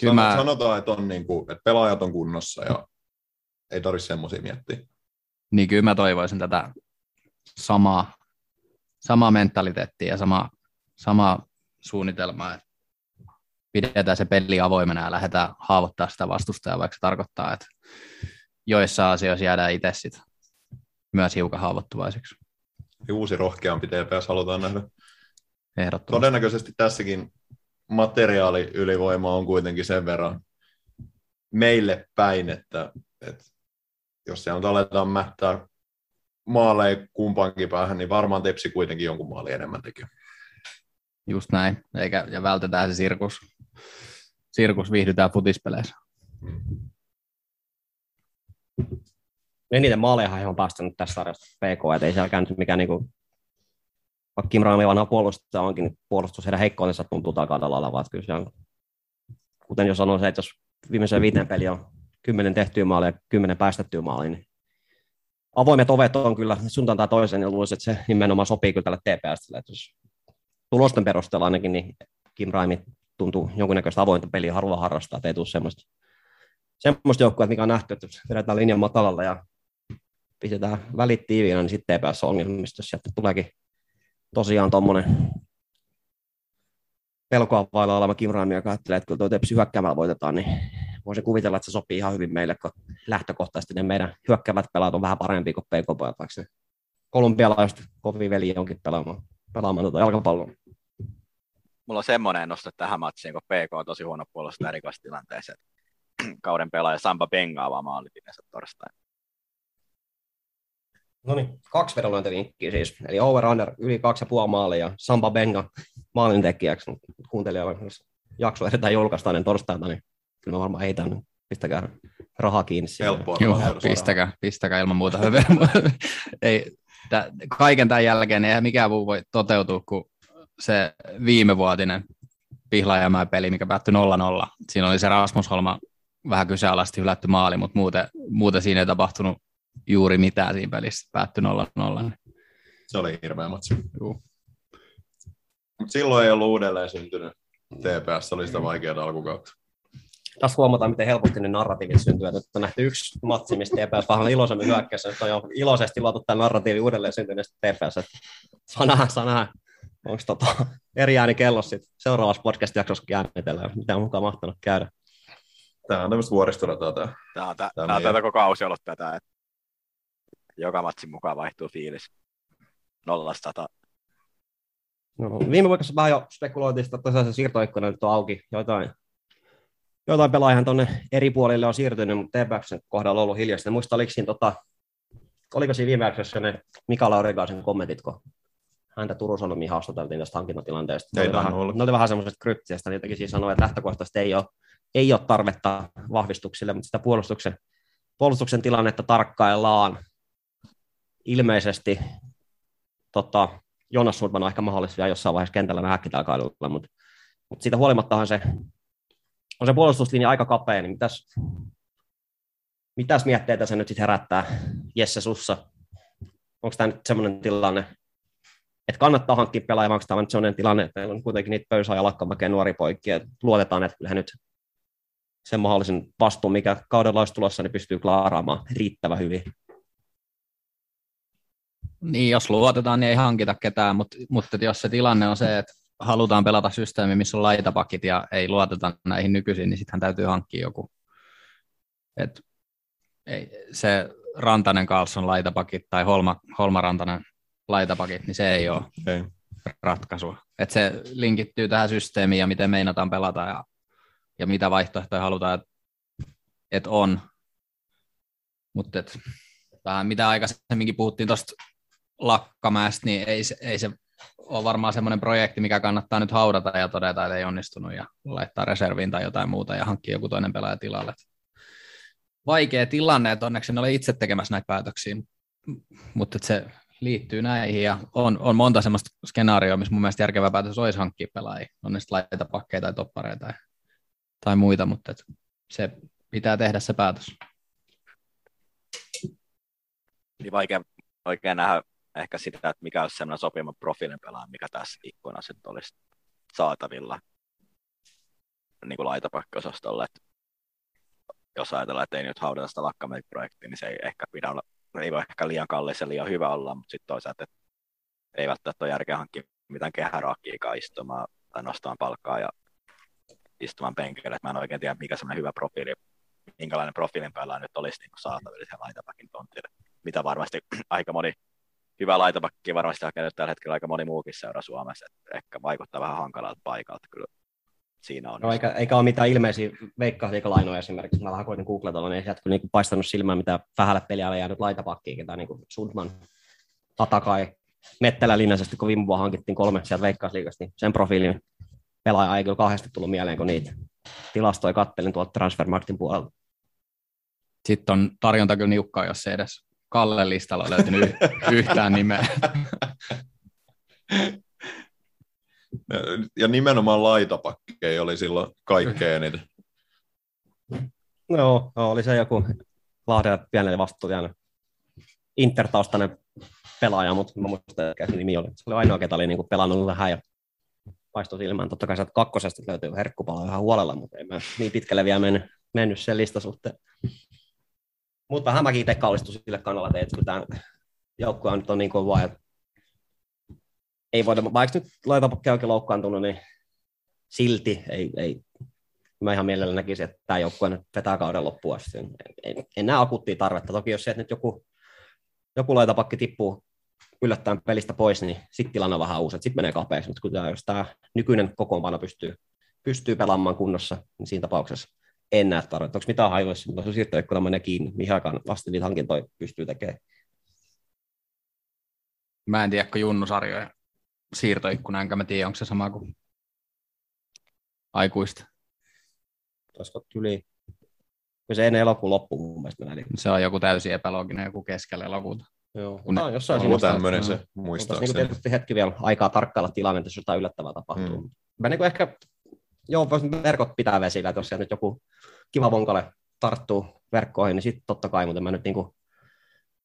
Kyllä Sano, mä- Sanotaan, että, on niin kuin, että pelaajat on kunnossa ja ei tarvitse semmoisia miettiä. niin kyllä mä toivoisin tätä samaa, samaa mentaliteettia ja samaa, samaa suunnitelmaa, että pidetään se peli avoimena ja lähdetään haavoittaa sitä vastustajaa, vaikka se tarkoittaa, että joissa asioissa jäädään itse sit myös hiukan haavoittuvaiseksi. Ja uusi rohkeampi TPS halutaan nähdä. Ehdottomasti. Todennäköisesti tässäkin materiaali ylivoima on kuitenkin sen verran meille päin, että, että jos siellä nyt aletaan mättää maaleja kumpaankin päähän, niin varmaan Tepsi kuitenkin jonkun maali enemmän tekee. Just näin, Eikä, ja vältetään se sirkus. Sirkus viihdytään futispeleissä. Eniten maaleja he on päästänyt tässä sarjassa PK, että ei siellä käynyt mikään niinku, vaikka Kim Raami vanha puolustaja onkin, niin puolustus heidän heikkoutensa tuntuu vaan että kyllä se on, kuten jo sanoin se, että jos viimeisen viiteen peli on kymmenen tehtyä maalia ja kymmenen päästettyä maalia, niin avoimet ovet on kyllä suuntaan tai toiseen, ja luulisin, että se nimenomaan sopii kyllä tälle TPSlle, jos tulosten perusteella ainakin, niin Kim Raimi tuntuu jonkunnäköistä avointa peliä harvoin harrastaa, että ei tule semmoista semmoista joukkoa, mikä on nähty, että vedetään linjan matalalla ja pistetään välit tiiviinä, niin sitten ei pääse ongelmista, jos sieltä tuleekin tosiaan tuommoinen pelkoa vailla oleva Kim Raimi, joka ajattelee, että kun tuo tepsi hyökkäämällä voitetaan, niin voisin kuvitella, että se sopii ihan hyvin meille, kun lähtökohtaisesti ne meidän hyökkäävät pelaat on vähän parempia kuin PK-pojat, vaikka se kolumbialaiset kovin veli onkin pelaamaan, pelaamaan tuota jalkapalloa. Mulla on semmoinen ennuste tähän matsiin, kun PK on tosi huono puolustaa erikoistilanteeseen. Kauden pelaaja Samba Benga avaa maalitinensa torstaina. No niin, kaksi vedonlyöntivinkkiä siis. Eli over under yli kaksi ja puoli maalia ja Samba Benga maalintekijäksi. Kuuntelijoille, jos jakso edetään julkaistaan niin torstaina, niin kyllä mä varmaan heitän. Pistäkää rahaa kiinni. Helppoa. Joo, pistäkää, pistäkää ilman muuta höveä. Ei, tä, kaiken tämän jälkeen eihän mikään muu voi toteutua kuin se viimevuotinen Pihlajamäen peli, mikä päättyi 0-0. Siinä oli se Rasmus Holma vähän kyseenalaisesti hylätty maali, mutta muuten, muuten siinä ei tapahtunut juuri mitään siinä pelissä. Päättyi 0-0. Se oli hirveä matsi. Juu. Mutta silloin ei ollut uudelleen syntynyt. TPS oli sitä vaikeaa alkukautta. Taas huomataan, miten helposti ne narratiivit syntyvät. Nyt on nähty yksi matsi, mistä TPS vähän iloisemmin hyökkässä. Nyt on jo iloisesti luotu tämä narratiivi uudelleen syntyneestä TPS. Saa nähdä, saa nähdä. onko tota, eri ääni kello sitten seuraavassa podcast-jaksossa äänitellään, mitä on mukaan mahtanut käydä. Tämä on tämmöistä vuoristorataa tämä. Tämä on, tä, Tämä tämä on meidän- tätä koko kausi ollut tätä, että joka matsin mukaan vaihtuu fiilis. Nollasta sata. No, viime vuodessa vähän jo spekuloitiin, että tosiaan se siirtoikkuna nyt on auki. Joitain, joitain pelaajia tuonne eri puolille on siirtynyt, mutta TPXn kohdalla on ollut hiljaista. Muista, oliko siinä, tota, oliko siinä viime jaksossa ne Mika Laurikaisen kommentit, kun häntä Turun Sanomiin haastateltiin tästä hankintatilanteesta. Ei Ne oli vähän, olla. ne oli vähän semmoiset kryptisiä, niin jotenkin siinä sanoi, että lähtökohtaisesti ei ole, ei ole tarvetta vahvistuksille, mutta sitä puolustuksen, puolustuksen tilannetta tarkkaillaan ilmeisesti tota, Jonas Sundman on ehkä mahdollista vielä jossain vaiheessa kentällä kadulla, mutta, mutta siitä huolimattahan se on se puolustuslinja aika kapea, niin mitäs, mitäs mietteitä se nyt sitten herättää Jesse Sussa? Onko tämä nyt semmoinen tilanne, että kannattaa hankkia pelaaja, vai onko tämä nyt semmoinen tilanne, että on kuitenkin niitä pöysää ja lakkamäkeä nuori poikia, että luotetaan, että kyllähän nyt sen mahdollisen vastuun, mikä kaudella olisi tulossa, niin pystyy klaaraamaan riittävän hyvin. Niin, jos luotetaan, niin ei hankita ketään, mutta, mutta jos se tilanne on se, että halutaan pelata systeemi, missä on laitapakit ja ei luoteta näihin nykyisiin, niin sittenhän täytyy hankkia joku. Et, ei, se Rantanen Carlson laitapakit tai Holma, Holma Rantanen laitapakit, niin se ei ole Ei. ratkaisua. Et se linkittyy tähän systeemiin ja miten meinataan pelata ja, ja mitä vaihtoehtoja halutaan, että et on. Mutta et, vähän mitä aikaisemminkin puhuttiin tuosta Lakkamäestä, niin ei se, ei se ole varmaan semmoinen projekti, mikä kannattaa nyt haudata ja todeta, että ei onnistunut ja laittaa reserviin tai jotain muuta ja hankkia joku toinen pelaaja tilalle. Vaikea tilanne, että onneksi en ole itse tekemässä näitä päätöksiä, mutta se liittyy näihin ja on, on monta semmoista skenaarioa, missä mun mielestä järkevä päätös olisi hankkia pelaajia, on sitten laita pakkeja tai toppareita tai, tai muita, mutta se pitää tehdä se päätös. Niin vaikea, oikein nähdä ehkä sitä, että mikä olisi sellainen sopiva profiilin pelaaja, mikä tässä ikkunassa nyt olisi saatavilla niin kuin laitapakkiosastolle. Että jos ajatellaan, että ei nyt haudata sitä lakkamäki-projektia, niin se ei ehkä pidä olla, ei voi ehkä liian kallis ja liian hyvä olla, mutta sitten toisaalta, että ei välttämättä ole järkeä hankkia mitään kehäraakkiikaan istumaan tai nostamaan palkkaa ja istumaan penkille. Et mä en oikein tiedä, mikä semmoinen hyvä profiili, minkälainen profiilin pelaaja nyt olisi niin saatavilla siellä laitapakin tontille. Mitä varmasti aika moni hyvä laitapakki varmasti hakee nyt tällä hetkellä aika moni muukin seura Suomessa, että ehkä vaikuttaa vähän hankalalta paikalta kyllä siinä on. No, eikä, eikä ole mitään ilmeisiä veikkausliikalainoja esimerkiksi. Mä vähän koitin googlata, niin ei sieltä kyllä niinku paistanut silmään, mitä vähälle peliälle jäänyt laitapakkiin, ketä niin kuin Sundman, Tatakai, Mettelä linjaisesti, kun viime vuonna hankittiin kolme sieltä veikkausliikasta, niin sen profiilin pelaaja ei kyllä kahdesti tullut mieleen, kun niitä tilastoja kattelin tuolta Transfermarktin puolelta. Sitten on tarjonta kyllä niukkaa, jos se edes Kallen listalla löytynyt yhtään nimeä. Ja nimenomaan laitapakkeja oli silloin kaikkein eniten. Joo, no, oli se joku Lahden pienelle vastuulijan intertaustainen pelaaja, mutta mä muistan, mikä se nimi oli. Se oli ainoa, ketä oli niin kuin pelannut vähän ja paistoi silmään. Totta kai sieltä kakkosesta löytyy herkkupala ihan huolella, mutta ei mä niin pitkälle vielä mennyt, mennyt sen listasuhteen. Mutta vähän mäkin itse kallistuin sille kannalle, että kun tämä joukkue nyt on niin kova, että ei voida, vaikka nyt laitapakki oikein loukkaantunut, niin silti ei, ei mä ihan mielelläni näkisin, että tämä joukkue nyt vetää kauden loppuun asti. En, en, näe akuuttia tarvetta. Toki jos se, että nyt joku, joku laitapakki tippuu yllättäen pelistä pois, niin sitten tilanne on vähän uusi, sitten menee kapeaksi, mutta jos tämä nykyinen kokoonpano pystyy, pystyy pelaamaan kunnossa, niin siinä tapauksessa en näe tarvetta. Onko mitään hailuissa, mutta jos siirtoikkuna menee kiinni, mihin aikaan vasta niitä hankintoja pystyy tekemään? Mä en tiedä, kun junnusarjoja siirtoikkuna, enkä mä tiedä, onko se sama kuin aikuista. Olisiko yli, kun se ennen elokuun loppuun mun mielestä menee. Se on joku täysin epälooginen, joku keskellä elokuuta. Joo, Kun no, jossain On tämmöinen se, Mutta niin muistaakseni. tietysti hetki vielä aikaa tarkkailla tilannetta, jos jotain yllättävää tapahtuu. Mm. Mä niin ehkä, joo, voisin verkot pitää vesillä, että jos nyt joku kiva vonkale tarttuu verkkoihin, niin sitten totta kai, mutta mä nyt niin kuin,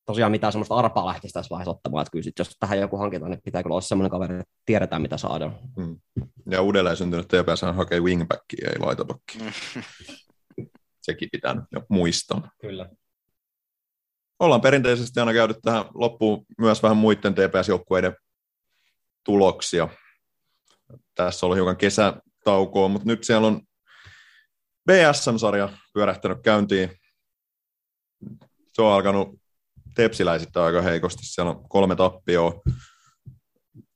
tosiaan mitään semmoista arpaa lähtisi tässä vaiheessa ottamaan, että kyllä sit, jos tähän joku hankitaan, niin pitää kyllä olla semmoinen kaveri, että tiedetään mitä saadaan. Ja uudelleen syntynyt TPS hakee wingbackia, ei laitapakki. Sekin pitää nyt jo muistaa. Kyllä. Ollaan perinteisesti aina käynyt tähän loppuun myös vähän muiden TPS-joukkueiden tuloksia. Tässä oli hiukan kesätaukoa, mutta nyt siellä on BSM-sarja pyörähtänyt käyntiin. Se on alkanut tepsiläisittää aika heikosti. Siellä on kolme tappioa.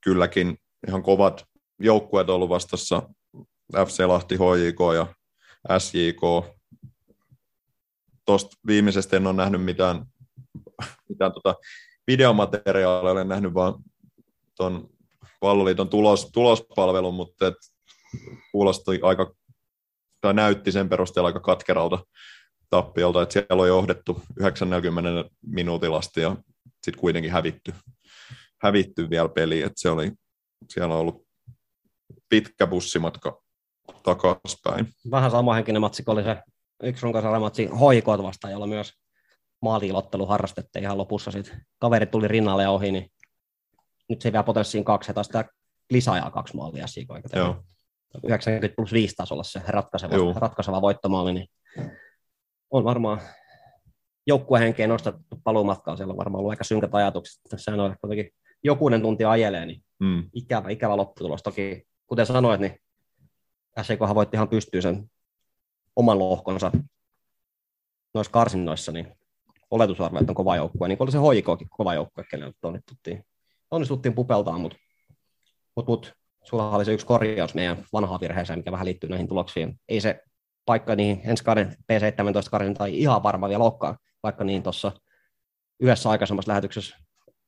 Kylläkin ihan kovat joukkueet ollut vastassa. FC Lahti, HJK ja SJK. Tuosta viimeisestä en ole nähnyt mitään, mitään tota videomateriaalia, olen nähnyt vaan tuon Palloliiton tulos, tulospalvelun, mutta et kuulosti aika, tai näytti sen perusteella aika katkeralta tappiolta, että siellä on johdettu 90 minuutilla asti ja sitten kuitenkin hävitty, hävitty vielä peli, että se oli, siellä on ollut pitkä bussimatka takaspäin. Vähän samanhenkinen matsi, kun oli se yksi runkosarjamatsi hoikoot vastaan, jolla myös maaliilottelu harrastettiin ihan lopussa. Sitten kaveri tuli rinnalle ja ohi, niin nyt se vielä potenssiin kaksi ja taas sitä lisäajaa kaksi maalia siinä Joo. 90 plus 5 tasolla se ratkaiseva, Joo. ratkaiseva voittomaali, niin on varmaan joukkuehenkeen nostettu paluumatkaa. Siellä on varmaan ollut aika synkät ajatukset. Sehän on kuitenkin jokunen tunti ajelee, niin Mm. ikävä, ikävä lopputulos. Toki, kuten sanoit, niin SEKhan voitti ihan pystyy sen oman lohkonsa noissa karsinnoissa, niin oletusarvo, että on kova joukkue, niin kuin oli se hoikoakin kova joukkue, kenelle onnistuttiin, onnistuttiin pupeltaa, mutta mut, mut, sulla oli se yksi korjaus meidän vanhaan virheeseen, mikä vähän liittyy näihin tuloksiin. Ei se paikka niihin ensi kauden P17 karin tai ihan varma vielä olekaan, vaikka niin tuossa yhdessä aikaisemmassa lähetyksessä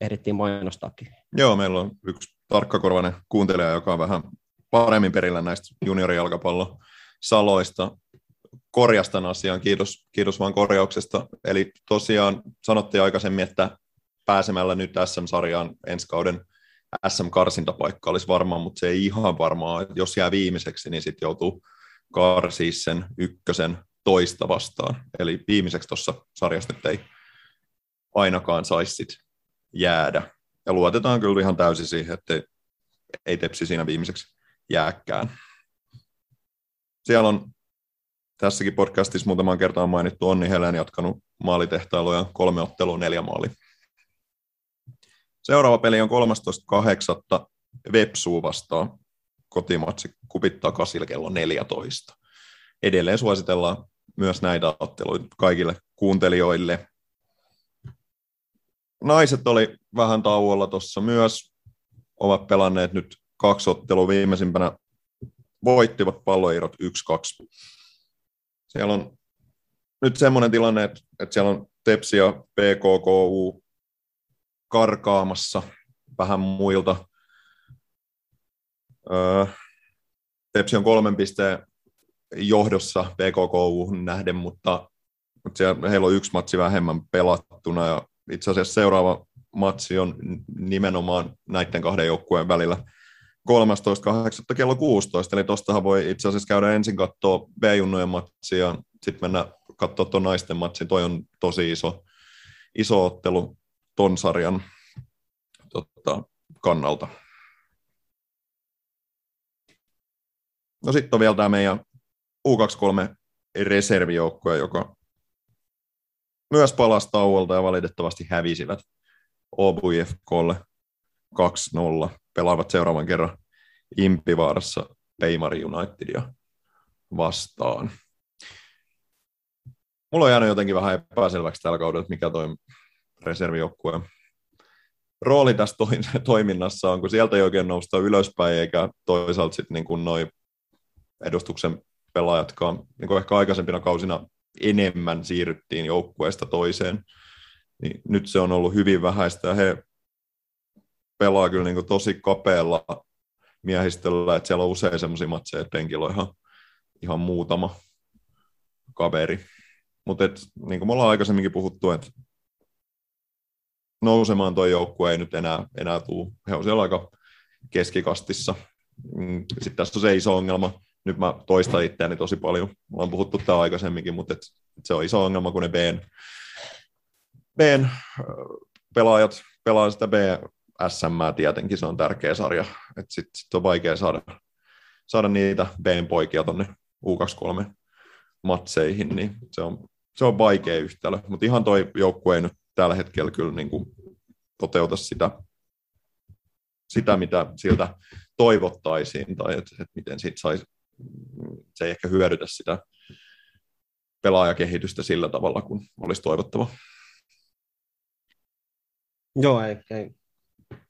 ehdittiin mainostaakin. Joo, meillä on yksi tarkkakorvainen kuuntelija, joka on vähän paremmin perillä näistä juniorijalkapallon saloista. Korjastan asian, kiitos, kiitos vaan korjauksesta. Eli tosiaan sanottiin aikaisemmin, että pääsemällä nyt SM-sarjaan ensi kauden SM-karsintapaikka olisi varma, mutta se ei ihan varmaa. Jos jää viimeiseksi, niin sitten joutuu karsii sen ykkösen toista vastaan. Eli viimeiseksi tuossa sarjasta nyt ei ainakaan saisi jäädä. Ja luotetaan kyllä ihan täysin siihen, että ei, tepsi siinä viimeiseksi jääkään. Siellä on tässäkin podcastissa muutamaan kertaan mainittu Onni Helen jatkanut maalitehtailuja kolme ottelua neljä maali. Seuraava peli on 13.8. Vepsuu vastaan kotimatsi kupittaa kasilla kello 14. Edelleen suositellaan myös näitä otteluita kaikille kuuntelijoille. Naiset oli vähän tauolla tuossa myös, ovat pelanneet nyt kaksi ottelua viimeisimpänä, voittivat palloirot 1-2. Siellä on nyt semmoinen tilanne, että, siellä on Tepsi ja PKKU karkaamassa vähän muilta. Öö, Tepsi on kolmen pisteen johdossa PKKU nähden, mutta, mutta siellä, heillä on yksi matsi vähemmän pelattuna ja itse asiassa seuraava matsi on nimenomaan näiden kahden joukkueen välillä 13.8. kello 16, eli tuostahan voi itse asiassa käydä ensin katsoa B-junnojen matsia sitten mennä katsoa tuon naisten matsin. Toi on tosi iso, iso ottelu ton sarjan tota, kannalta. No sitten on vielä tämä meidän U23 reservijoukkue, joka myös palasi tauolta ja valitettavasti hävisivät OBFKlle 2-0. Pelaavat seuraavan kerran Impivaarassa Peimari Unitedia vastaan. Mulla on jäänyt jotenkin vähän epäselväksi tällä kaudella, että mikä toi reservijoukkueen rooli tässä toiminnassa on, kun sieltä ei oikein nousta ylöspäin, eikä toisaalta sitten niin kuin noi edustuksen pelaajatkaan, niin kuin ehkä aikaisempina kausina enemmän siirryttiin joukkueesta toiseen, niin nyt se on ollut hyvin vähäistä ja he pelaa kyllä niin kuin tosi kapealla miehistöllä, että siellä on usein semmoisia matseja, että penkillä on ihan, ihan muutama kaveri. Mutta niin kuin me ollaan aikaisemminkin puhuttu, että nousemaan tuo joukkue ei nyt enää, enää tule. He on siellä aika keskikastissa. Mm, Sitten tässä on se iso ongelma. Nyt mä toistan itseäni tosi paljon. Me ollaan puhuttu tämä aikaisemminkin, mutta et, et se on iso ongelma, kun ne Bn pelaajat pelaa sitä B, SM tietenkin, se on tärkeä sarja. Sitten sit on vaikea saada, saada niitä B-poikia tuonne U23 matseihin, niin se on, se on vaikea yhtälö. Mutta ihan toi joukkue ei nyt tällä hetkellä kyllä niin kuin toteuta sitä, sitä, mitä siltä toivottaisiin tai että, että miten siitä saisi, se ei ehkä hyödytä sitä pelaajakehitystä sillä tavalla, kun olisi toivottava. Joo, ei, ei.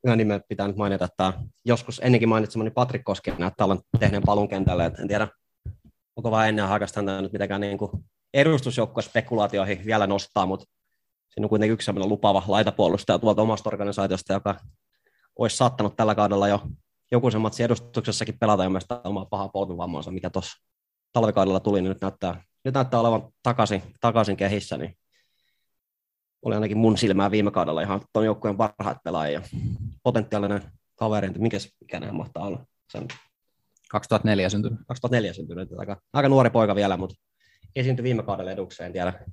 Ihan nimen pitää nyt mainita, että joskus ennenkin mainitsemani Patrik Koski näyttää olevan tehneen palun kentälle, että en tiedä, onko vain ennen häntä nyt mitenkään niin kuin edustusjoukkojen spekulaatioihin vielä nostaa, mutta siinä on kuitenkin yksi sellainen lupaava laitapuolustaja tuolta omasta organisaatiosta, joka olisi saattanut tällä kaudella jo joku sen matsin edustuksessakin pelata mielestäni omaa pahaa polvivammansa, mikä tuossa talvikaudella tuli, niin nyt näyttää, nyt näyttää olevan takaisin, takaisin kehissä, niin oli ainakin mun silmää viime kaudella ihan tuon joukkueen parhaat pelaajia. Potentiaalinen kaveri, mikä ikäinen mahtaa olla? Sen 2004 syntynyt. 2004 syntynyt, aika, aika nuori poika vielä, mutta esiintyi viime kaudella edukseen, en tiedä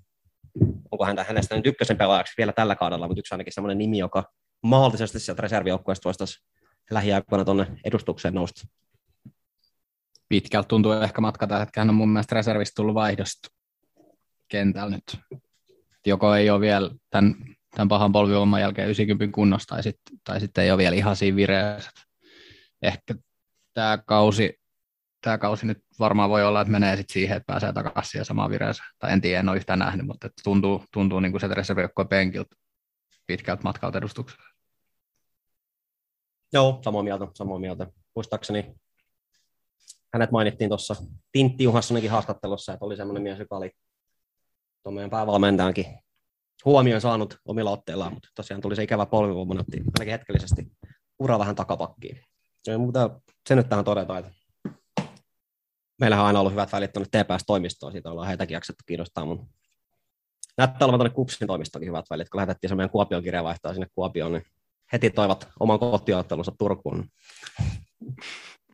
onko häntä, hänestä nyt ykkösen pelaajaksi vielä tällä kaudella, mutta yksi ainakin sellainen nimi, joka mahdollisesti sieltä reservijoukkueesta voisi lähiaikoina tuonne edustukseen nousta. Pitkältä tuntuu ehkä matka tällä hetkellä on mun mielestä reservistä tullut vaihdosta kentällä nyt. Joko ei ole vielä tämän, tämän pahan polvivamman jälkeen 90 kunnossa, tai sitten sit ei ole vielä ihan siinä vireessä. Ehkä tämä kausi, tämä kausi nyt varmaan voi olla, että menee sitten siihen, että pääsee takaisin siihen samaan vireeseen. Tai en tiedä, en ole yhtään nähnyt, mutta tuntuu, tuntuu niin kuin se reservijoukkojen penkiltä pitkältä matkalta edustuksella. Joo, samaa mieltä, samaa mieltä. Muistaakseni hänet mainittiin tuossa Tintti Juhassonenkin haastattelussa, että oli semmoinen mies, joka oli tuon meidän päävalmentajankin huomioon saanut omilla otteillaan, mutta tosiaan tuli se ikävä polvivamma, otti ainakin hetkellisesti ura vähän takapakkiin. Ja mutta se nyt tähän todeta, että meillähän on aina ollut hyvät välit tuonne TPS-toimistoon, siitä ollaan heitäkin jaksettu kiinnostaa, mutta näyttää olevan tuonne Kupsin toimistokin hyvät välit, kun lähetettiin se meidän Kuopion kirjavaihtoa sinne Kuopioon, niin heti toivat oman kotiottelunsa Turkuun.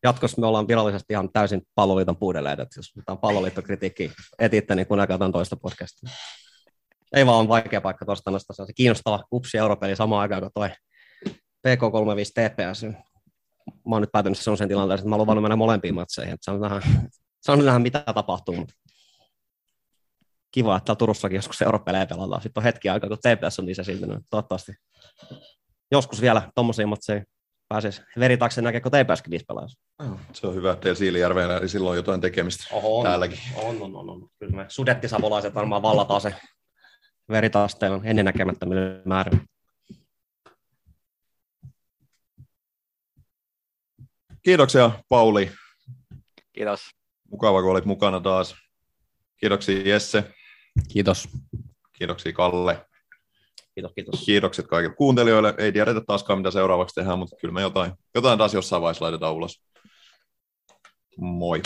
Jatkossa me ollaan virallisesti ihan täysin palloliiton puudeleet, että jos mitään palloliittokritiikki etitte, niin kuunnelkaa toista podcastia. Ei vaan on vaikea paikka tuosta nostaa se kiinnostava kupsi europeli samaan aikaan kuin toi PK35 TPS. Mä oon nyt päätynyt sellaisen tilanteen, että mä oon mennä molempiin matseihin. Että saan nähdä, mitä tapahtuu. Mutta kiva, että Turussakin joskus europelejä pelataan. Sitten on hetki aikaa, kun TPS on niissä silti. Toivottavasti joskus vielä tuommoisia matseja pääsisi veritakseen näkee, kun TPSkin viisi pelaajassa. Se on hyvä, että teillä Siilijärvellä eli silloin jotain tekemistä Oho, on, täälläkin. On, on, on, on. Kyllä me sudettisavolaiset varmaan vallataan se veritasteella ennennäkemättömyyden määrä. Kiitoksia Pauli. Kiitos. Mukava, kun olit mukana taas. Kiitoksia Jesse. Kiitos. Kiitoksia Kalle. Kiitos, kiitos. Kiitokset kaikille kuuntelijoille. Ei tiedetä taaskaan, mitä seuraavaksi tehdään, mutta kyllä me jotain, jotain taas jossain vaiheessa laitetaan ulos. Moi.